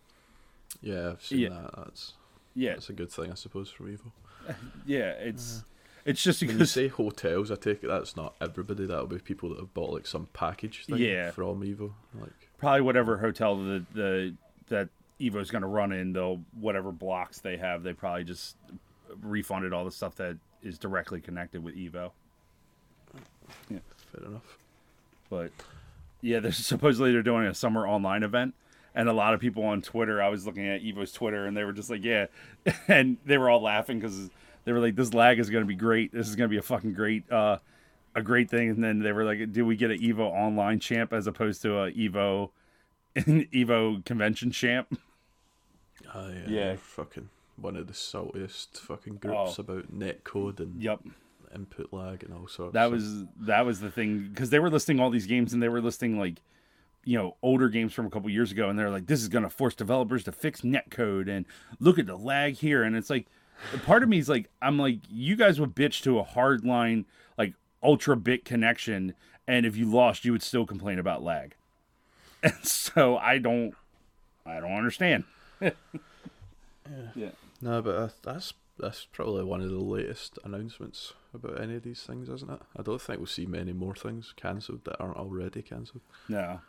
Yeah, I've seen Yeah. that. That's Yeah, that's a good thing, I suppose, for Evo. [laughs] yeah. It's it's just When you because say hotels, I take it that's not everybody. That'll be people that have bought like some package thing Yeah. from Evo. Like, probably whatever hotel the the that Evo's going to run in, they'll whatever blocks they have, they probably just refunded all the stuff that is directly connected with Evo. Yeah, fair enough. But yeah, they're [laughs] supposedly they're doing a summer online event, and a lot of people on Twitter. I was looking at Evo's Twitter, and they were just like, "Yeah," [laughs] and they were all laughing because they were like, "This lag is going to be great. This is going to be a fucking great, uh, a great thing." And then they were like, "Do we get an Evo online champ as opposed to a Evo, [laughs] an Evo convention champ?" Ah, yeah, Yeah. fucking one of the saltiest fucking groups Oh. about net code and Yep. input lag and all sorts. That was that was the thing because they were listing all these games and they were listing like you know older games from a couple years ago and they're like this is going to force developers to fix netcode and look at the lag here and it's like part of me is like I'm like you guys would bitch to a hard line like ultra bit connection and if you lost you would still complain about lag [laughs] and so I don't I don't understand yeah no, but uh, that's that's probably one of the latest announcements about any of these things, isn't it? I don't think we'll see many more things cancelled that aren't already cancelled. No.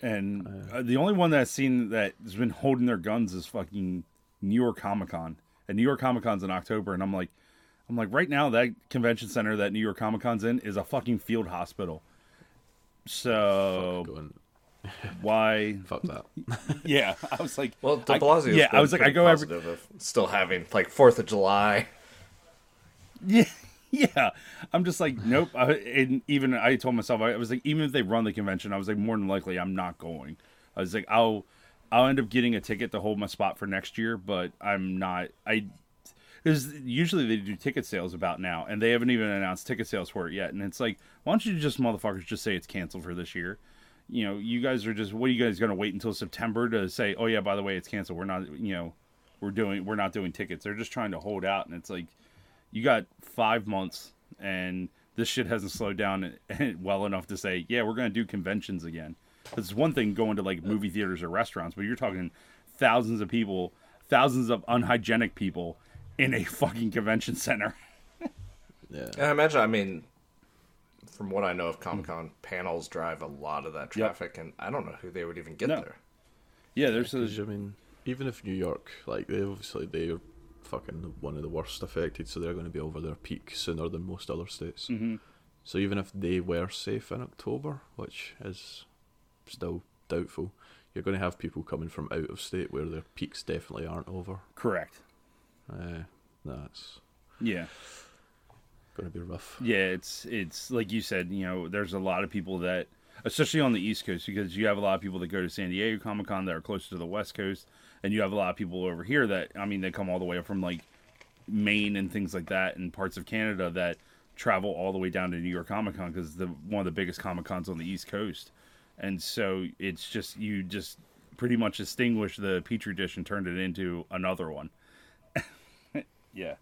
And uh, the only one that I've seen that has been holding their guns is fucking New York Comic Con. And New York Comic Con's in October, and I'm like, I'm like, right now that convention center that New York Comic Con's in is a fucking field hospital. So Going, [laughs] why? fuck that. [laughs] Yeah, I was like, well, De Blasio. yeah, I was like, I go every, of still having like Fourth of July. [laughs] Yeah, yeah. I'm just like, nope. I, and even I told myself, I was like, even if they run the convention, I was like, more than likely, I'm not going. I was like, I'll, I'll end up getting a ticket to hold my spot for next year, but I'm not. I, because usually they do ticket sales about now, and they haven't even announced ticket sales for it yet. And it's like, why don't you just motherfuckers just say it's canceled for this year? You know, you guys are just. What are you guys going to wait until September to say, oh yeah, by the way, it's canceled. We're not. You know, we're doing. We're not doing tickets. They're just trying to hold out, and it's like you got five months and this shit hasn't slowed down [laughs] well enough to say yeah we're going to do conventions again it's one thing going to like movie theaters or restaurants but you're talking thousands of people thousands of unhygienic people in a fucking convention center [laughs] Yeah. And I imagine, I mean, from what I know of Comic Con, panels drive a lot of that traffic, and I don't know who they would even get No. there. yeah there's a 'Cause, I mean, even if New York, like they obviously they're fucking one of the worst affected, so they're going to be over their peak sooner than most other states. mm-hmm. So even if they were safe in October, which is still doubtful, you're going to have people coming from out of state where their peaks definitely aren't over. correct Uh, that's yeah going to be rough. Yeah, it's it's like you said, you know, there's a lot of people that especially on the East Coast because you have a lot of people that go to San Diego Comic Con that are closer to the West Coast and you have a lot of people over here that I mean they come all the way up from like Maine and things like that and parts of Canada that travel all the way down to New York Comic Con because the one of the biggest Comic Cons on the East Coast. And so it's just you just pretty much extinguished the petri dish and turned it into another one. [laughs] yeah,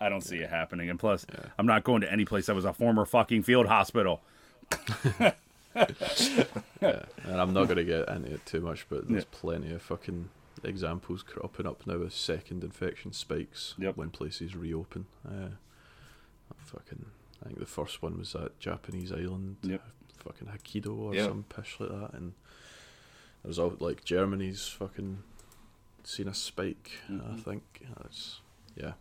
I don't see it happening. And plus, I'm not going to any place that was a former fucking field hospital. [laughs] Yeah, and I'm not going to get into it too much, but there's plenty of fucking examples cropping up now with second infection spikes Yep. when places reopen. Uh, fucking, I think the first one was that Japanese island, Yep. Fucking Hokkaido or Yeah. some pish like that, and there was all like Germany's fucking seen a spike. I Mhm. think that's yeah,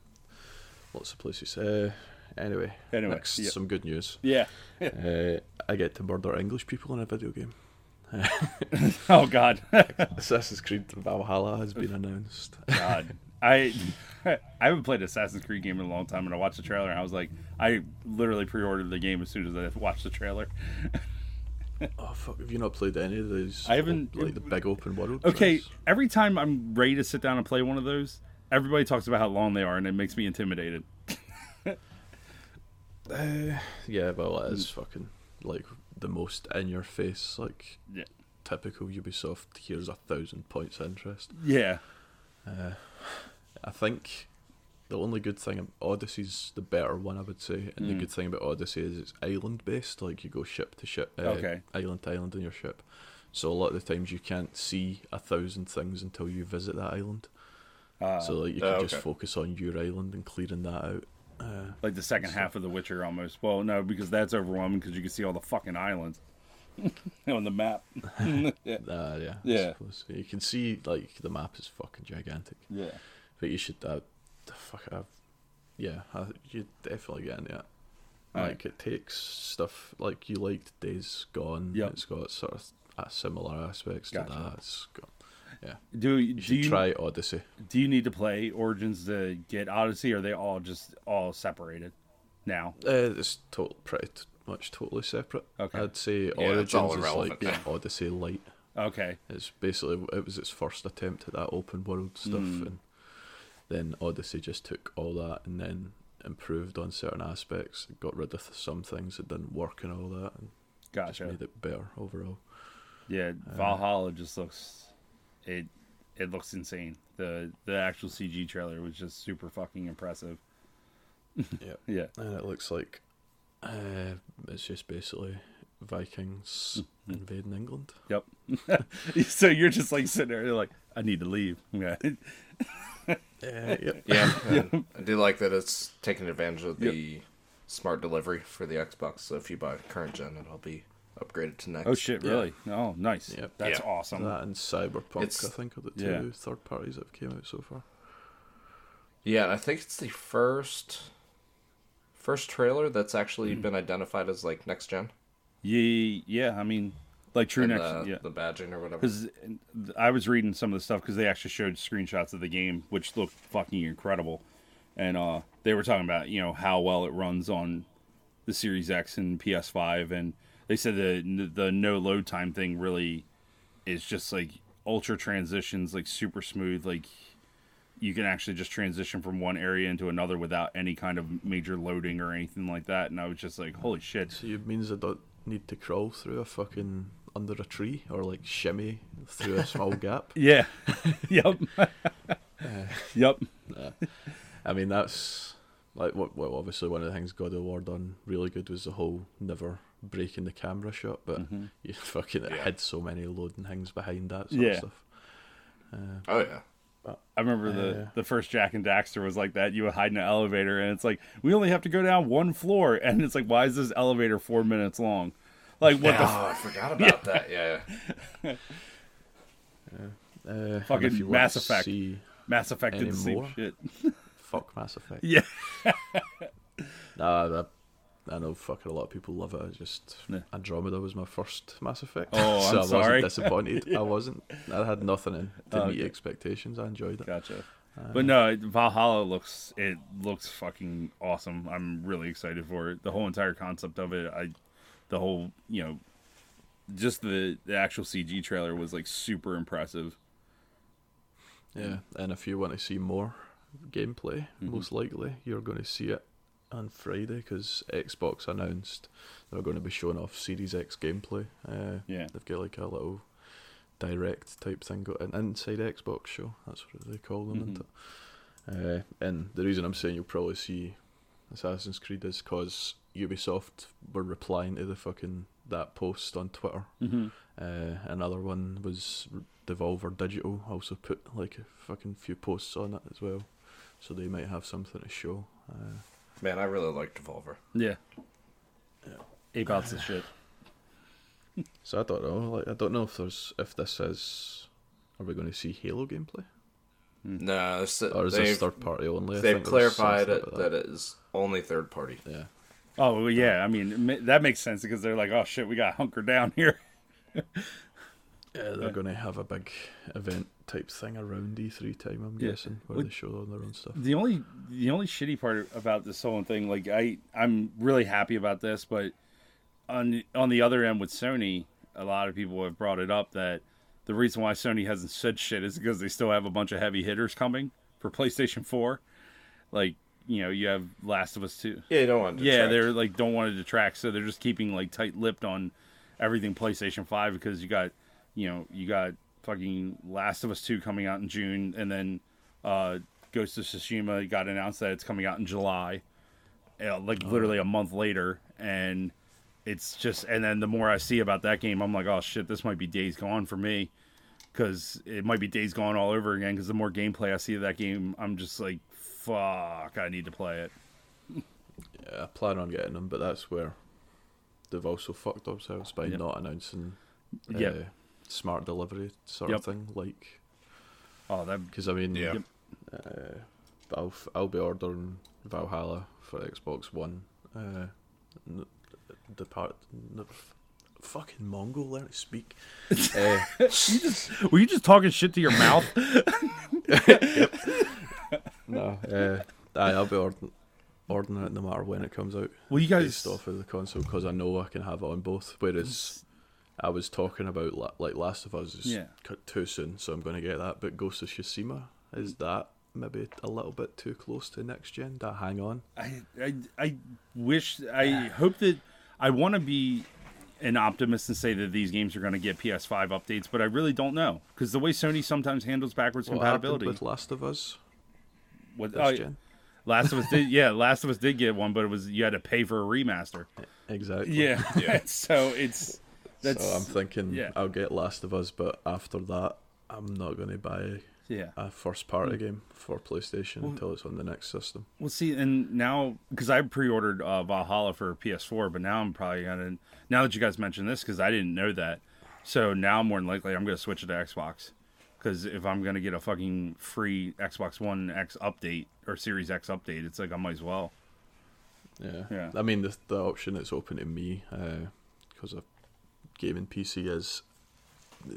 lots of places. Uh, anyway, Anyway, next yeah. some good news. Yeah. [laughs] Uh, I get to murder English people in a video game. [laughs] Oh God. [laughs] Assassin's Creed Valhalla has been announced. God. I [laughs] I haven't played Assassin's Creed game in a long time, and I watched the trailer, and I was like, I literally pre-ordered the game as soon as I [laughs] watched the trailer. oh fuck! Have you not played any of these? I haven't- Like the big open world. Okay, ones? every time I'm ready to sit down and play one of those, everybody talks about how long they are, and it makes me intimidated. [laughs] Uh, yeah, well, it is fucking like the most in your face, like Yeah. typical Ubisoft. Here's a thousand points of interest. Yeah. Uh, I think the only good thing Odyssey's the better one, I would say, and the Mm. good thing about Odyssey is it's island based. Like you go ship to ship, uh, Okay. island to island in your ship. So a lot of the times you can't see a thousand things until you visit that island. Uh, so like you Oh, can okay. just focus on your island and clearing that out. Uh, like the second half of The Witcher, almost. Well, no, because that's overwhelming because you can see all the fucking islands [laughs] on the map. [laughs] [laughs] yeah. uh, yeah, Yeah. You can see like the map is fucking gigantic, Yeah. But you should uh, fuck uh, yeah, uh, you definitely get into it. Like it takes stuff like you liked Days Gone. Yep. It's got sort of uh, similar aspects Gotcha. to that. It's got, Do you do should you try Odyssey. do you need to play Origins to get Odyssey? Or are they all just all separated now? Uh, it's total, pretty much totally separate. Okay. I'd say Yeah, Origins is like Odyssey Light. [laughs] Okay. It's basically it was its first attempt at that open world stuff, Mm. and then Odyssey just took all that and then improved on certain aspects, got rid of some things that didn't work and all that, and just made it better overall. Yeah, Valhalla just looks it it looks insane. The the actual CG trailer was just super fucking impressive. yeah, [laughs] [laughs] Yeah. and it looks like uh, it's just basically Vikings Mm-hmm. invading England. Yep. [laughs] so you're just like sitting there you're like I need to leave. Yeah. Yep. Yeah, and I do like that it's taking advantage of the smart delivery for the Xbox. So if you buy current gen, it'll be upgraded to next. Oh shit, Yeah. really? Oh, nice. Yep. That's Yeah. awesome. That and Cyberpunk, It's- I think, are the two Yeah. third parties that have came out so far. Yeah, I think it's the first first trailer that's actually Hmm. been identified as like next gen. Yeah, yeah, I mean like true next the, yeah. the badging or whatever. Because I was reading some of the stuff because they actually showed screenshots of the game, which looked fucking incredible, and uh, they were talking about you know how well it runs on the Series X and PS5, and they said the the no load time thing really is just like ultra transitions, like super smooth, like you can actually just transition from one area into another without any kind of major loading or anything like that. And I was just like, holy shit. So it means I don't need to crawl through a fucking under a tree or like shimmy through a small [laughs] gap. Yeah. [laughs] yep. yep. I mean, that's like what. Well, obviously, one of the things God of War done really good was the whole never breaking the camera shot, but Mm-hmm. you [laughs] fucking Yeah. had so many loading things behind that sort Yeah. of stuff. Uh, oh yeah. I remember the, Uh, the first Jak and Daxter was like that. You would hide in an elevator, and it's like we only have to go down one floor, and it's like, why is this elevator four minutes long? Like what the oh, I forgot [laughs] about that. Yeah. uh, Fucking if you Mass Effect. See, Mass Effect did the same shit. [laughs] fuck Mass Effect. Yeah, Nah, that, I know fucking a lot of people love it. It's just Yeah. Andromeda was my first Mass Effect. Oh, [laughs] so I'm I sorry. wasn't disappointed. I wasn't. I had nothing in to Oh, meet okay. expectations. I enjoyed it. gotcha. But no, Valhalla looks it looks fucking awesome. I'm really excited for it. The whole entire concept of it, I, the whole you know, just the the actual CG trailer was like super impressive. Yeah, and if you want to see more gameplay, Mm-hmm. most likely you're going to see it on Friday because Xbox announced they're going to be showing off Series X gameplay. Uh, Yeah. they've got like a little direct type thing, got an inside Xbox show. That's what they call them. isn't it? Uh, and the reason I'm saying you'll probably see Assassin's Creed is because Ubisoft were replying to the fucking that post on Twitter. Mm-hmm. Uh, another one was Devolver Digital also put like a fucking few posts on it as well, so they might have something to show. Uh, Man, I really like Devolver. Yeah. Yeah. Ape Out's the shit. [laughs] so I don't know. Like I don't know if there's if this is. Are we going to see Halo gameplay, No, it's, or is they've, this third party only? I they've think there was clarified something it about that it is only third party. Yeah. Oh well, yeah, I mean that makes sense because they're like, oh shit, we got hunker down here. [laughs] Yeah, they're going to have a big event type thing around E3 time. I'm Yeah. guessing where Would- they show all their own stuff. The only the only shitty part about this whole thing, like I I'm really happy about this, but on on the other end with Sony, a lot of people have brought it up that the reason why Sony hasn't said shit is because they still have a bunch of heavy hitters coming for PlayStation 4. Like, you know, you have Last of Us 2. Yeah, you don't want to. Yeah, detract. they're like don't want to detract, so they're just keeping like tight-lipped on everything PlayStation 5 because you got, you know, you got fucking Last of Us 2 coming out in June and then uh Ghost of Tsushima got announced that it's coming out in July. uh, like literally a month later and it's just and then the more I see about that game, I'm like, "Oh shit, this might be Days Gone for me." Cuz it might be Days Gone all over again cuz the more gameplay I see of that game, I'm just like, "Fuck, I need to play it." Yeah, I plan on getting them, but that's where they've also fucked themselves by Yep. not announcing uh, Yep. smart delivery sort Yep. of thing. Like, Oh, that because I mean, Yeah. Yep. uh, I'll f- I'll be ordering Valhalla for Xbox One. Uh, the part, fucking Mongol, learn to speak. [laughs] uh, Were you just talking shit to your mouth? [laughs] [laughs] no, [laughs] uh, aye, I'll be ordering. Ordering it no matter when it comes out. well, you guys based off of the console because I know I can have it on both. Whereas I was talking about la- like Last of Us is Yeah. too soon, so I'm going to get that. But Ghost of Tsushima is that maybe a little bit too close to next gen? That hang on. I, I, I wish, I hope that I want to be an optimist and say that these games are going to get PS5 updates, but I really don't know because the way Sony sometimes handles backwards What happened compatibility. with Last of Us What, oh, gen? Last of Us did, [laughs] yeah, Last of Us did get one, but it was you had to pay for a remaster. Exactly. Yeah, [laughs] [laughs] Yeah. so it's that's so I'm thinking yeah. I'll get Last of Us, but after that, I'm not going to buy yeah. a first party game for PlayStation Well- until it's on the next system. Well, see, and now because I pre-ordered uh, Valhalla for PS4, but now I'm probably gonna. Now that you guys mentioned this, because I didn't know that, so now more than likely I'm gonna switch it to Xbox. Because if I'm gonna get a fucking free Xbox One X update or Series X update, it's like I might as well. Yeah. Yeah. I mean, the, the option that's open to me, because a gaming PC is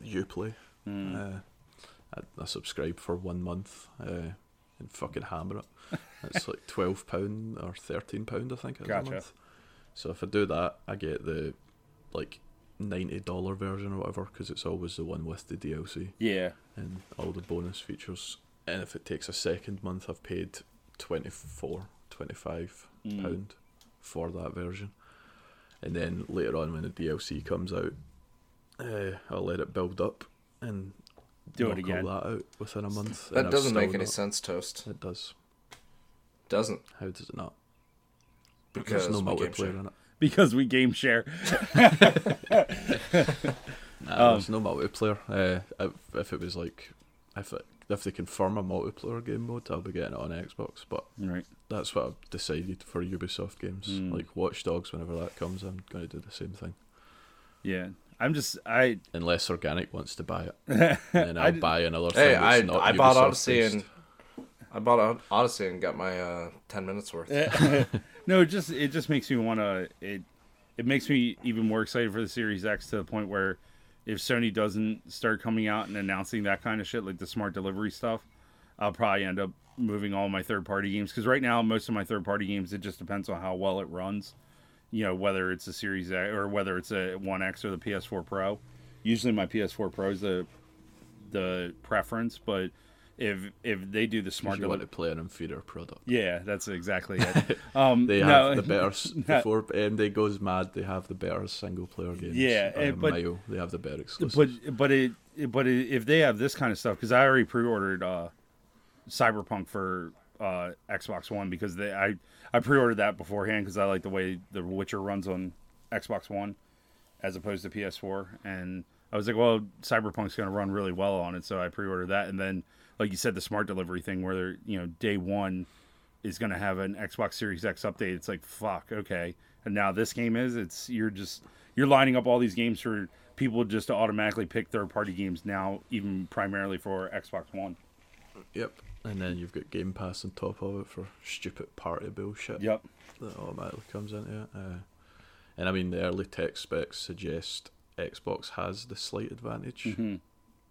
Uplay. Hmm. Uh, I, I subscribe for one month uh, and fucking hammer it. [laughs] It's like twelve pound or thirteen pound, I think, Gotcha. a month. So if I do that, I get the like ninety dollar version or whatever, because it's always the one with the DLC Yeah. and all the bonus features. And if it takes a second month, I've paid 24, 25 Mm. pound for that version. And then later on, when the DLC comes out, uh, I'll let it build up and Do it knock again. all that out within a month. That doesn't make any not- sense, Toast. It does. Doesn't How does it not? because There's no we game share. multiplayer in it. Because we game share. [laughs] Nah, Um, there's no multiplayer. Uh, if, if it was like, if it, if they confirm a multiplayer game mode, I'll be getting it on Xbox. But Right. that's what I've decided for Ubisoft games. Mm. Like Watch Dogs, whenever that comes, I'm going to do the same thing. Yeah. I'm just I Unless Organic wants to buy it, [laughs] and then I I'll d- buy another thing. Hey, that's I not I bought Ubisoft Odyssey based. and I bought Odyssey and got my uh, ten minutes worth. [laughs] no, it just it just makes me want to it it makes me even more excited for the Series X to the point where if Sony doesn't start coming out and announcing that kind of shit like the smart delivery stuff, I'll probably end up moving all my third party games because right now most of my third party games it just depends on how well it runs. You know whether it's a Series X or whether it's a One X or the PS4 Pro. Usually my PS4 Pro is the the preference, but if if they do the smart you want delivery. to play an inferior product. Yeah, that's exactly it. [laughs] Um, They no, have the better [laughs] before AMD goes mad. They have the better single player games. Yeah, eh, but- mile. They have the better exclusives. but but it but it, if they have this kind of stuff because I already pre-ordered uh, Cyberpunk for uh, Xbox One because they I I pre-ordered that beforehand because I like the way The Witcher runs on Xbox One as opposed to PS4 and I was like well Cyberpunk's going to run really well on it so I pre-ordered that and then like you said the smart delivery thing where they're you know day one is going to have an Xbox Series X update it's like fuck okay and now this game is it's you're just you're lining up all these games for people just to automatically pick third party games now even primarily for Xbox One yep. And then you've got Game Pass on top of it for stupid party bullshit. yep that automatically comes into it. Uh, and I mean, the early tech specs suggest Xbox has the slight advantage. hmm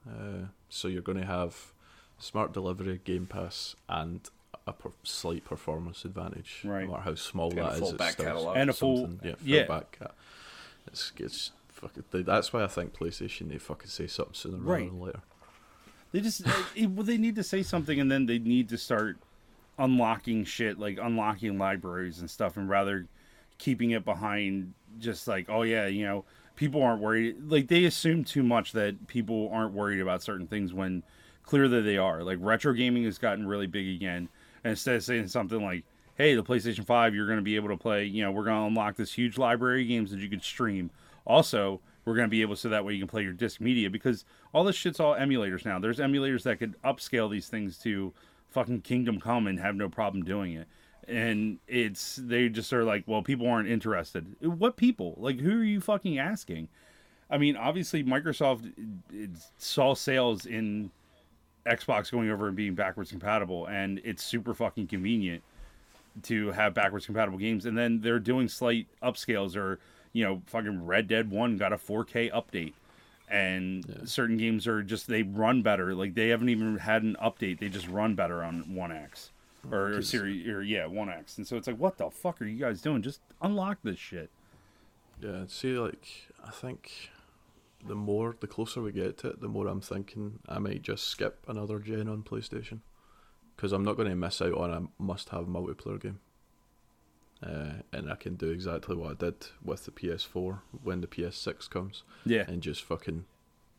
Uh, so you're going to have smart delivery, Game Pass, and a per- slight performance advantage. Right. No matter how small And that is, it's back still catalog. And a full- yeah, yeah. back cat. It's it's fucking. That's why I think PlayStation they fucking say something sooner rather than later. They just it, well, they need to say something, and then they need to start unlocking shit, like unlocking libraries and stuff, and rather keeping it behind just like, oh yeah, you know, people aren't worried. Like they assume too much that people aren't worried about certain things when clearly they are. Like retro gaming has gotten really big again, and instead of saying something like, hey, the PlayStation Five, you're going to be able to play. You know, we're going to unlock this huge library of games that you could stream. Also, we're going to be able so that way you can play your disc media because all this shit's all emulators now. There's emulators that could upscale these things to fucking Kingdom Come and have no problem doing it. And it's they just are like, well, people aren't interested. What people? Like, who are you fucking asking? I mean, obviously, Microsoft saw sales in Xbox going over and being backwards compatible, and it's super fucking convenient to have backwards compatible games. And then they're doing slight upscales, or you know, fucking Red Dead One got a 4K update, and certain games are just they run better. Like they haven't even had an update; they just run better on One X oh, or, or series or yeah, One X. And so it's like, what the fuck are you guys doing? Just unlock this shit. Yeah, see, like I think the more, the closer we get to it, the more I'm thinking I might just skip another gen on PlayStation because I'm not going to miss out on a must-have multiplayer game. Uh, and I can do exactly what I did with the PS4 when the PS6 comes, Yeah, and just fucking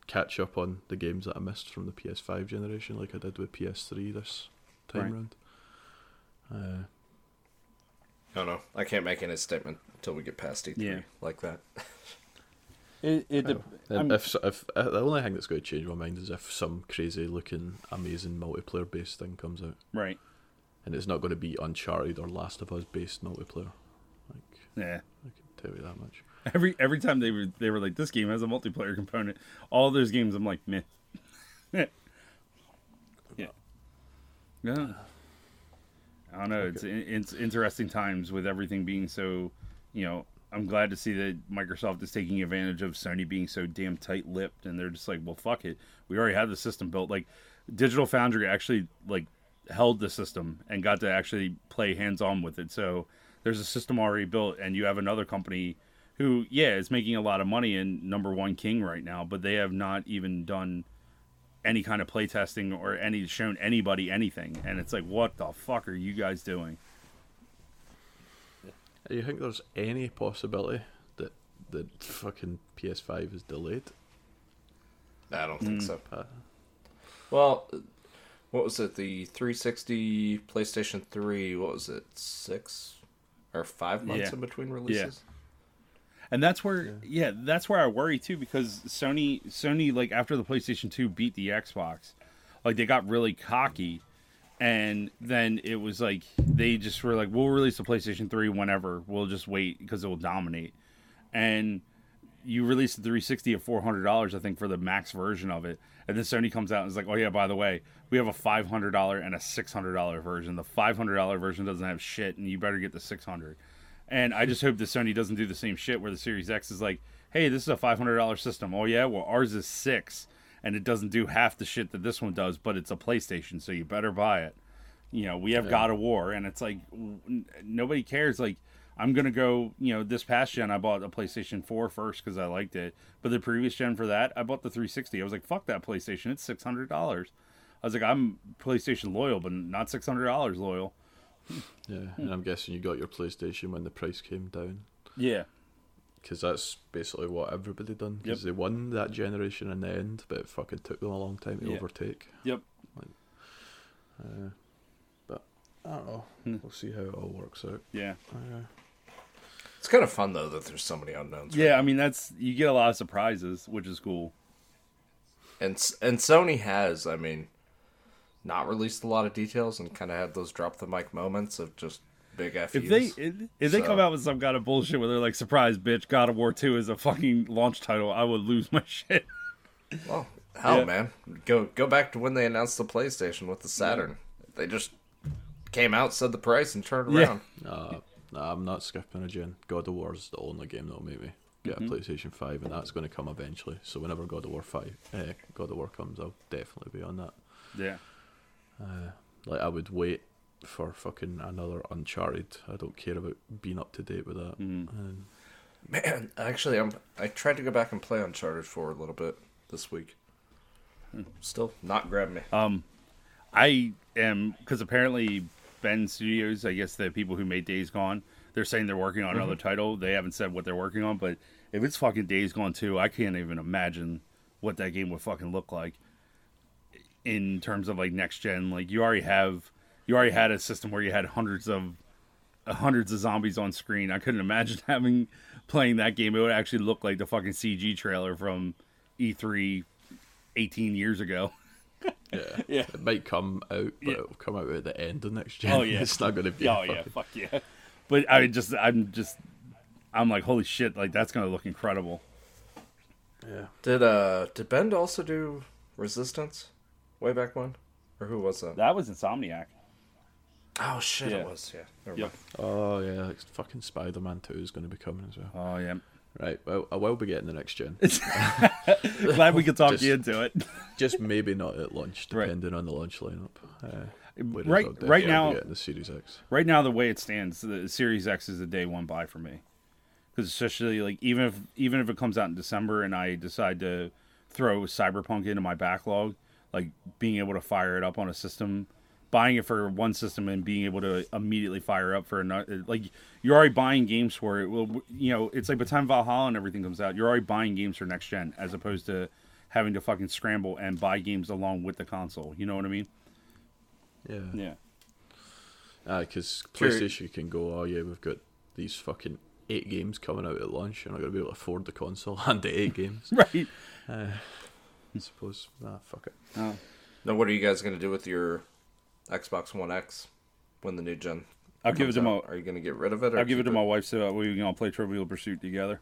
catch up on the games that I missed from the PS5 generation, like I did with PS3 this time Right. round. Uh, I don't know. I can't make any statement until we get past E3 Yeah. like that. [laughs] it, it I'm- if, if uh, the only thing that's going to change my mind is if some crazy looking, amazing multiplayer based thing comes out, right. and it's not going to be Uncharted or Last of Us based multiplayer. Like Yeah. I can tell you that much. Every every time they were they were like this game has a multiplayer component. All those games I'm like meh. [laughs] yeah. Yeah. I don't know. It's it's interesting times with everything being so, you know. I'm glad to see that Microsoft is taking advantage of Sony being so damn tight-lipped, and they're just like, well, fuck it. We already have the system built. Like, Digital Foundry actually like held the system and got to actually play hands-on with it. So there's a system already built, and you have another company who, yeah, is making a lot of money and number one king right now, but they have not even done any kind of playtesting or any shown anybody anything. And it's like, what the fuck are you guys doing? Do you think there's any possibility that the fucking PS5 is delayed? I don't think so. Uh, Well, what was it? The 360, PlayStation 3, what was it? Six or five months Yeah. in between releases? And that's where, yeah. that's where I worry too because Sony, Sony, like after the PlayStation Two beat the Xbox, like they got really cocky, and then it was like they just were like, "We'll release the PlayStation Three whenever. We'll just wait because it will dominate." And you released the 360 at four hundred dollars, I think, for the max version of it, and then Sony comes out and is like, "Oh yeah, by the way, we have a five hundred dollar and a six hundred dollar version. The five hundred dollar version doesn't have shit, and you better get the $600." And I just hope that Sony doesn't do the same shit where the Series X is like, "Hey, this is a five hundred dollar system. Oh yeah, well ours is six, and it doesn't do half the shit that this one does, but it's a PlayStation, so you better buy it." You know, we have God of War, and it's like n- nobody cares. Like, I'm gonna go. You know, this past gen, I bought a PlayStation 4 first because I liked it, but the previous gen for that, I bought the 360. I was like, "Fuck that PlayStation! It's six hundred dollars." I was like, I'm PlayStation loyal, but not six hundred dollars loyal. Yeah, and I'm guessing you got your PlayStation when the price came down. Yeah, Because that's basically what everybody done. Because Yep. they won that generation in the end, but it fucking took them a long time to Yeah. overtake. Yep. Uh, but I don't know. Hmm. We'll see how it all works out. yeah, Uh, It's kind of fun though that there's so many unknowns. yeah. I mean, that's you get a lot of surprises, which is cool. and and Sony has, I mean, not released a lot of details and kind of had those drop the mic moments of just big FUs. If they if, if they So- come out with some kind of bullshit where they're like, "Surprise, bitch! God of War Two is a fucking launch title," I would lose my [laughs] shit. well, hell, Yeah. man, go go back to when they announced the PlayStation with the Saturn. They just came out, said the price, and turned Yeah. around. nah, nah, I'm not skipping a gen. God of War is the only game that'll make me get Mm-hmm. a PlayStation 5, and that's going to come eventually. So whenever God of War 5, eh, God of War comes, I'll definitely be on that. Yeah, Uh, like, I would wait for fucking another Uncharted. I don't care about being up to date with that. Mm-hmm. And Man, actually, I'm I tried to go back and play Uncharted for a little bit this week. Hmm. Still not grabbing me. Um, I am because apparently Bend Studios, I guess the people who made Days Gone, they're saying they're working on another mm-hmm. title. They haven't said what they're working on, but if it's fucking Days Gone too, I can't even imagine what that game would fucking look like in terms of like next gen. Like you already have, you already had a system where you had hundreds of uh, hundreds of zombies on screen. I couldn't imagine [laughs] having playing that game. It would actually look like the fucking CG trailer from E E3 18 years ago. yeah, [laughs] Yeah. it might come out, but Yeah. it'll come out at the end of next gen. Oh, yeah. [laughs] it's not going to be. Oh yeah, fuck yeah. But I just, I'm just, I'm like, holy shit! Like that's gonna look incredible. yeah. Did uh did Bend also do Resistance way back when, or who was that? That was Insomniac. Oh shit, Yeah. it was. Yeah. Yep. Oh yeah, like fucking Spider Man Two is going to be coming as well. Oh yeah. Right, well, I will be getting the next gen. [laughs] [laughs] Glad we could talk Just- you into it. [laughs] Just maybe not at launch, Right. depending on the launch lineup. Uh, Right- right now- be the Series X. right now, the way it stands, the Series X is a day one buy for me. Because especially like even if even if it comes out in December and I decide to throw Cyberpunk into my backlog, like being able to fire it up on a system, buying it for one system and being able to immediately fire up for another, like you're already buying games for it. Well, you know, it's like by the time Valhalla and everything comes out, you're already buying games for next gen as opposed to having to fucking scramble and buy games along with the console. You know what I mean? Yeah. Yeah. Ah, because Sure. PlayStation can go, oh yeah, we've got these fucking eight games coming out at launch. You're not going to be able to afford the console [laughs] and the eight games. [laughs] Right. Uh, I suppose. Ah, fuck it. Oh. Now, what are you guys gonna do with your Xbox One X when the new gen? I'll give it comes to my out? Are you gonna get rid of it? Or I'll give it keep to my wife so we can all play Trivial Pursuit together.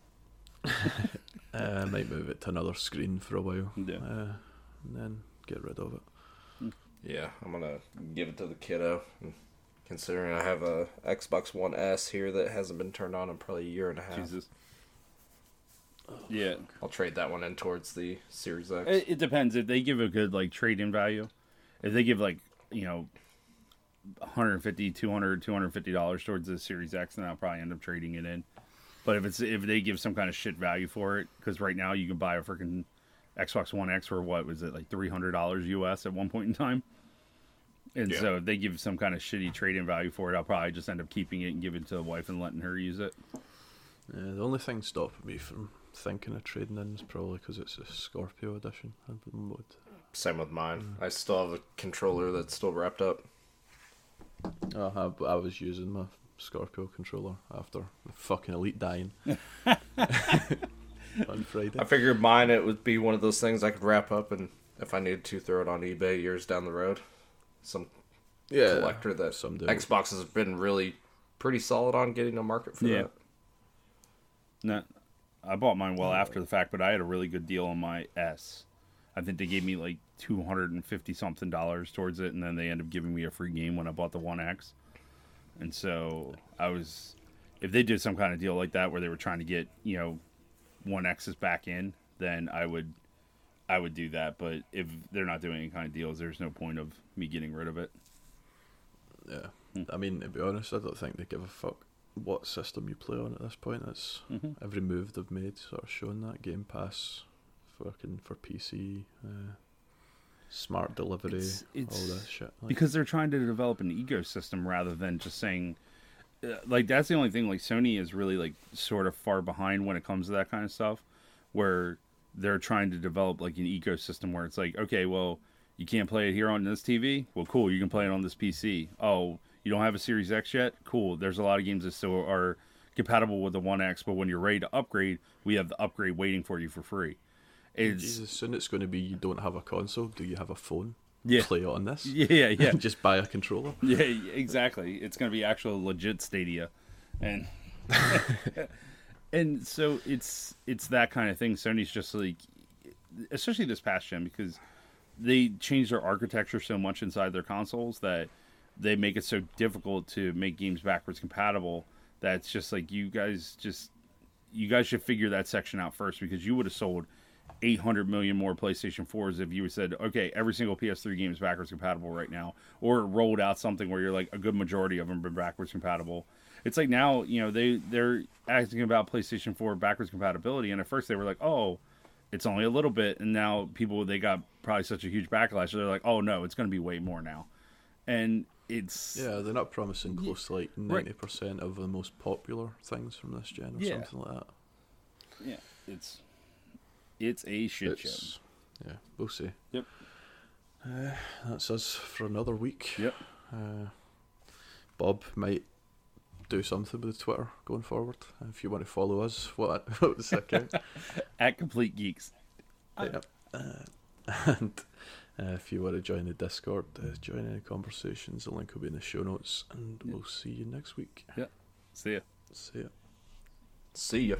[laughs] Uh, I might move it to another screen for a while. Yeah. Uh, and then get rid of it. Yeah, I'm gonna give it to the kiddo. Considering I have a Xbox One S here that hasn't been turned on in probably a year and a half, Jesus. Yeah. I'll trade that one in towards the Series X. It, it depends if they give a good like trade in value. If they give like you know 150 200 250 dollars towards the series x and i'll probably end up trading it in but if it's if they give some kind of shit value for it because right now you can buy a freaking xbox one x for what was it like 300 dollars us at one point in time and Yeah. so if they give some kind of shitty trade-in value for it i'll probably just end up keeping it and giving it to the wife and letting her use it Yeah, the only thing stopping me from thinking of trading in is probably because it's a Scorpio edition. I would. Same with mine. I still have a controller that's still wrapped up. Uh, I, I was using my Scorpio controller after the fucking Elite dying [laughs] on Friday. I figured mine it would be one of those things I could wrap up and if I needed to throw it on eBay years down the road. Some yeah, collector that someday. Xbox has been really pretty solid on getting a market for Yeah. that. No, I bought mine well after the fact, but I had a really good deal on my S. I think they gave me like two hundred and fifty something dollars towards it, and then they ended up giving me a free game when I bought the One X. And so I was, if they did some kind of deal like that where they were trying to get you know One X's back in, then I would, I would do that. But if they're not doing any kind of deals, there's no point of me getting rid of it. Yeah, Hmm. I mean to be honest, I don't think they give a fuck what system you play on at this point. It's Mhm. every move they've made sort of showing that Game Pass, fucking for PC. Uh, smart delivery, It's- it's- all this shit. Like, because they're trying to develop an ecosystem rather than just saying uh, like that's the only thing like sony is really like sort of far behind when it comes to that kind of stuff where they're trying to develop like an ecosystem where it's like okay well you can't play it here on this tv well cool you can play it on this pc oh you don't have a series x yet cool there's a lot of games that still are compatible with the one x but when you're ready to upgrade we have the upgrade waiting for you for free it's Jesus, soon it's going to be you don't have a console. Do you have a phone? Yeah. Play on this. [laughs] yeah yeah yeah [laughs] Just buy a controller. [laughs] Yeah, exactly. It's going to be actual legit Stadia, and and so it's it's that kind of thing. Sony's just like, especially this past gen, because they changed their architecture so much inside their consoles that they make it so difficult to make games backwards compatible. That it's just like you guys just you guys should figure that section out first because you would have sold 800 million more PlayStation 4s if you said, okay, every single PS3 game is backwards compatible right now, or rolled out something where you're like a good majority of them are backwards compatible. It's like now, you know, they they're asking about PlayStation 4 backwards compatibility, and at first they were like, oh, it's only a little bit, and now people they got probably such a huge backlash, so they're like, oh no, it's going to be way more now, and it's Yeah, they're not promising close to like ninety percent of the most popular things from this gen or Yeah. something like that. yeah, it's it's a shit show. Yeah, we'll see. Yep. Uh, that's us for another week. Yep. Uh, Bob might do something with Twitter going forward. If you want to follow us, [laughs] what what was the account? [laughs] At Complete Geeks. Yep. Uh, [laughs] and uh, if you want to join the Discord, uh, join any conversations. The link will be in the show notes, and we'll see you next week. Yep. See ya. See ya. See ya.